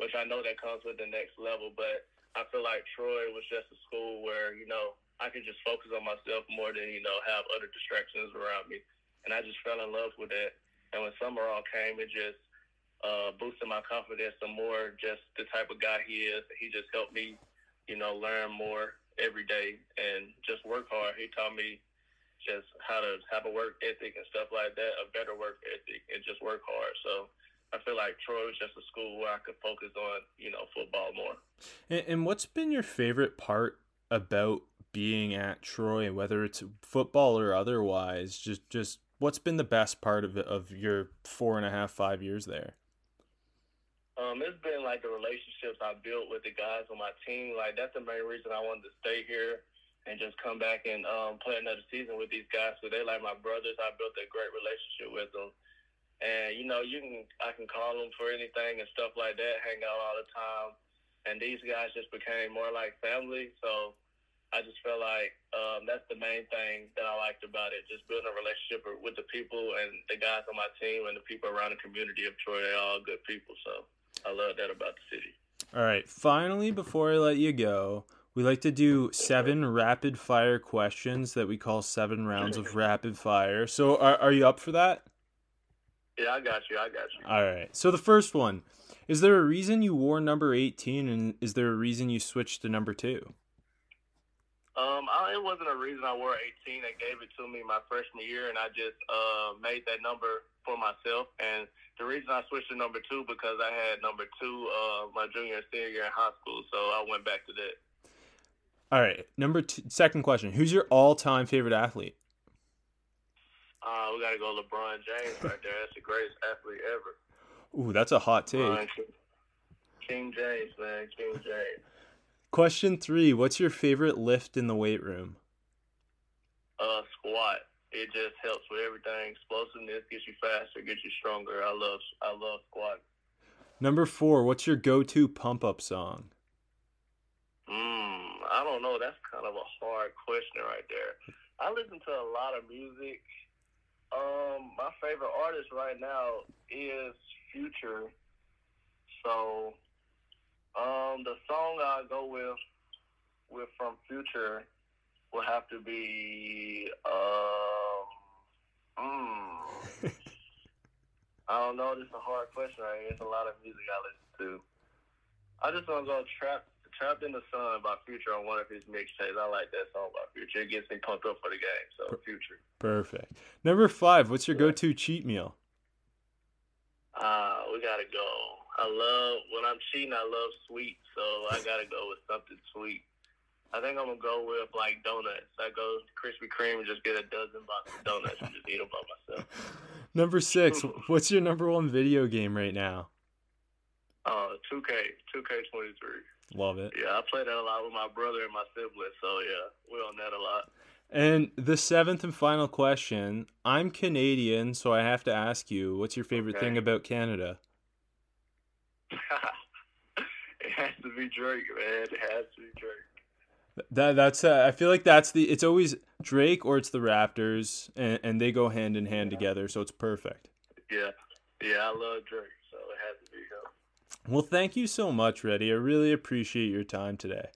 Speaker 5: which I know that comes with the next level. But I feel like Troy was just a school where you know I could just focus on myself more than you know have other distractions around me, and I just fell in love with that. And when Sumrall came, it just uh, boosted my confidence some more. Just the type of guy he is, he just helped me, you know, learn more every day and just work hard. He taught me just how to have a work ethic and stuff like that, a better work ethic, and just work hard. So I feel like Troy was just a school where I could focus on, you know, football more.
Speaker 4: And, and what's been your favorite part about being at Troy, whether it's football or otherwise? Just, just what's been the best part of of your four and a half, five years there?
Speaker 5: Um, it's been like the relationships I built with the guys on my team. Like that's the main reason I wanted to stay here and just come back and um, play another season with these guys. So they like my brothers. I built a great relationship with them and you know you can I can call them for anything and stuff like that. Hang out all the time, and these guys just became more like family. So I just feel like um, that's the main thing that I liked about it. Just building a relationship with the people and the guys on my team and the people around the community of Troy. They're all good people. So I love that about the city.
Speaker 4: All right. Finally, before I let you go, we like to do seven rapid fire questions that we call seven rounds of rapid fire. So are, are you up for that?
Speaker 5: Yeah, I got you. I got you.
Speaker 4: All right. So the first one is there a reason you wore number 18 and is there a reason you switched to number two?
Speaker 5: Um, I, it wasn't a reason I wore 18. They gave it to me my freshman year, and I just uh, made that number for myself. And the reason I switched to number two because I had number two uh, my junior and senior year in high school, so I went back to that.
Speaker 4: All right, number two, second question: Who's your all-time favorite athlete?
Speaker 5: Uh, we got to go LeBron James right there. That's the greatest athlete ever.
Speaker 4: Ooh, that's a hot take.
Speaker 5: King James, man, King James.
Speaker 4: Question three: What's your favorite lift in the weight room?
Speaker 5: Uh, squat. It just helps with everything. Explosiveness gets you faster, gets you stronger. I love, I love squat.
Speaker 4: Number four: What's your go-to pump-up song?
Speaker 5: Mm, I don't know. That's kind of a hard question right there. I listen to a lot of music. Um, my favorite artist right now is Future. So, um, the song I go with with from Future will have to be um, mm, I don't know. This is a hard question. Right? It's a lot of music I listen to. I just want to go trap Trapped in the Sun by Future on one of his mixtapes. I like that song by Future. It gets me pumped up for the game. So Future.
Speaker 4: Perfect. Number five. What's your go-to cheat meal?
Speaker 5: Uh, we gotta go. I love when I'm cheating. I love sweet, so I gotta go with something sweet. I think I'm gonna go with like donuts. I go Krispy Kreme and just get a dozen boxes of donuts and just eat them by myself.
Speaker 4: Number six. What's your number one video game right now?
Speaker 5: Uh, 2K, 2K23.
Speaker 4: Love it.
Speaker 5: Yeah, I play that a lot with my brother and my siblings, so yeah, we're on that a lot.
Speaker 4: And the seventh and final question I'm Canadian, so I have to ask you what's your favorite
Speaker 5: Okay.
Speaker 4: thing about Canada?
Speaker 5: it has to be Drake, man. It has to be Drake.
Speaker 4: That that's uh, I feel like that's the it's always Drake or it's the Raptors and, and they go hand in hand together so it's perfect.
Speaker 5: Yeah, yeah, I love Drake, so it has to be him.
Speaker 4: Well, thank you so much, Reddy. I really appreciate your time today.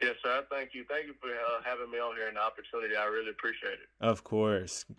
Speaker 5: Yes, sir. Thank you. Thank you for uh, having me on here and the opportunity. I really appreciate it.
Speaker 4: Of course.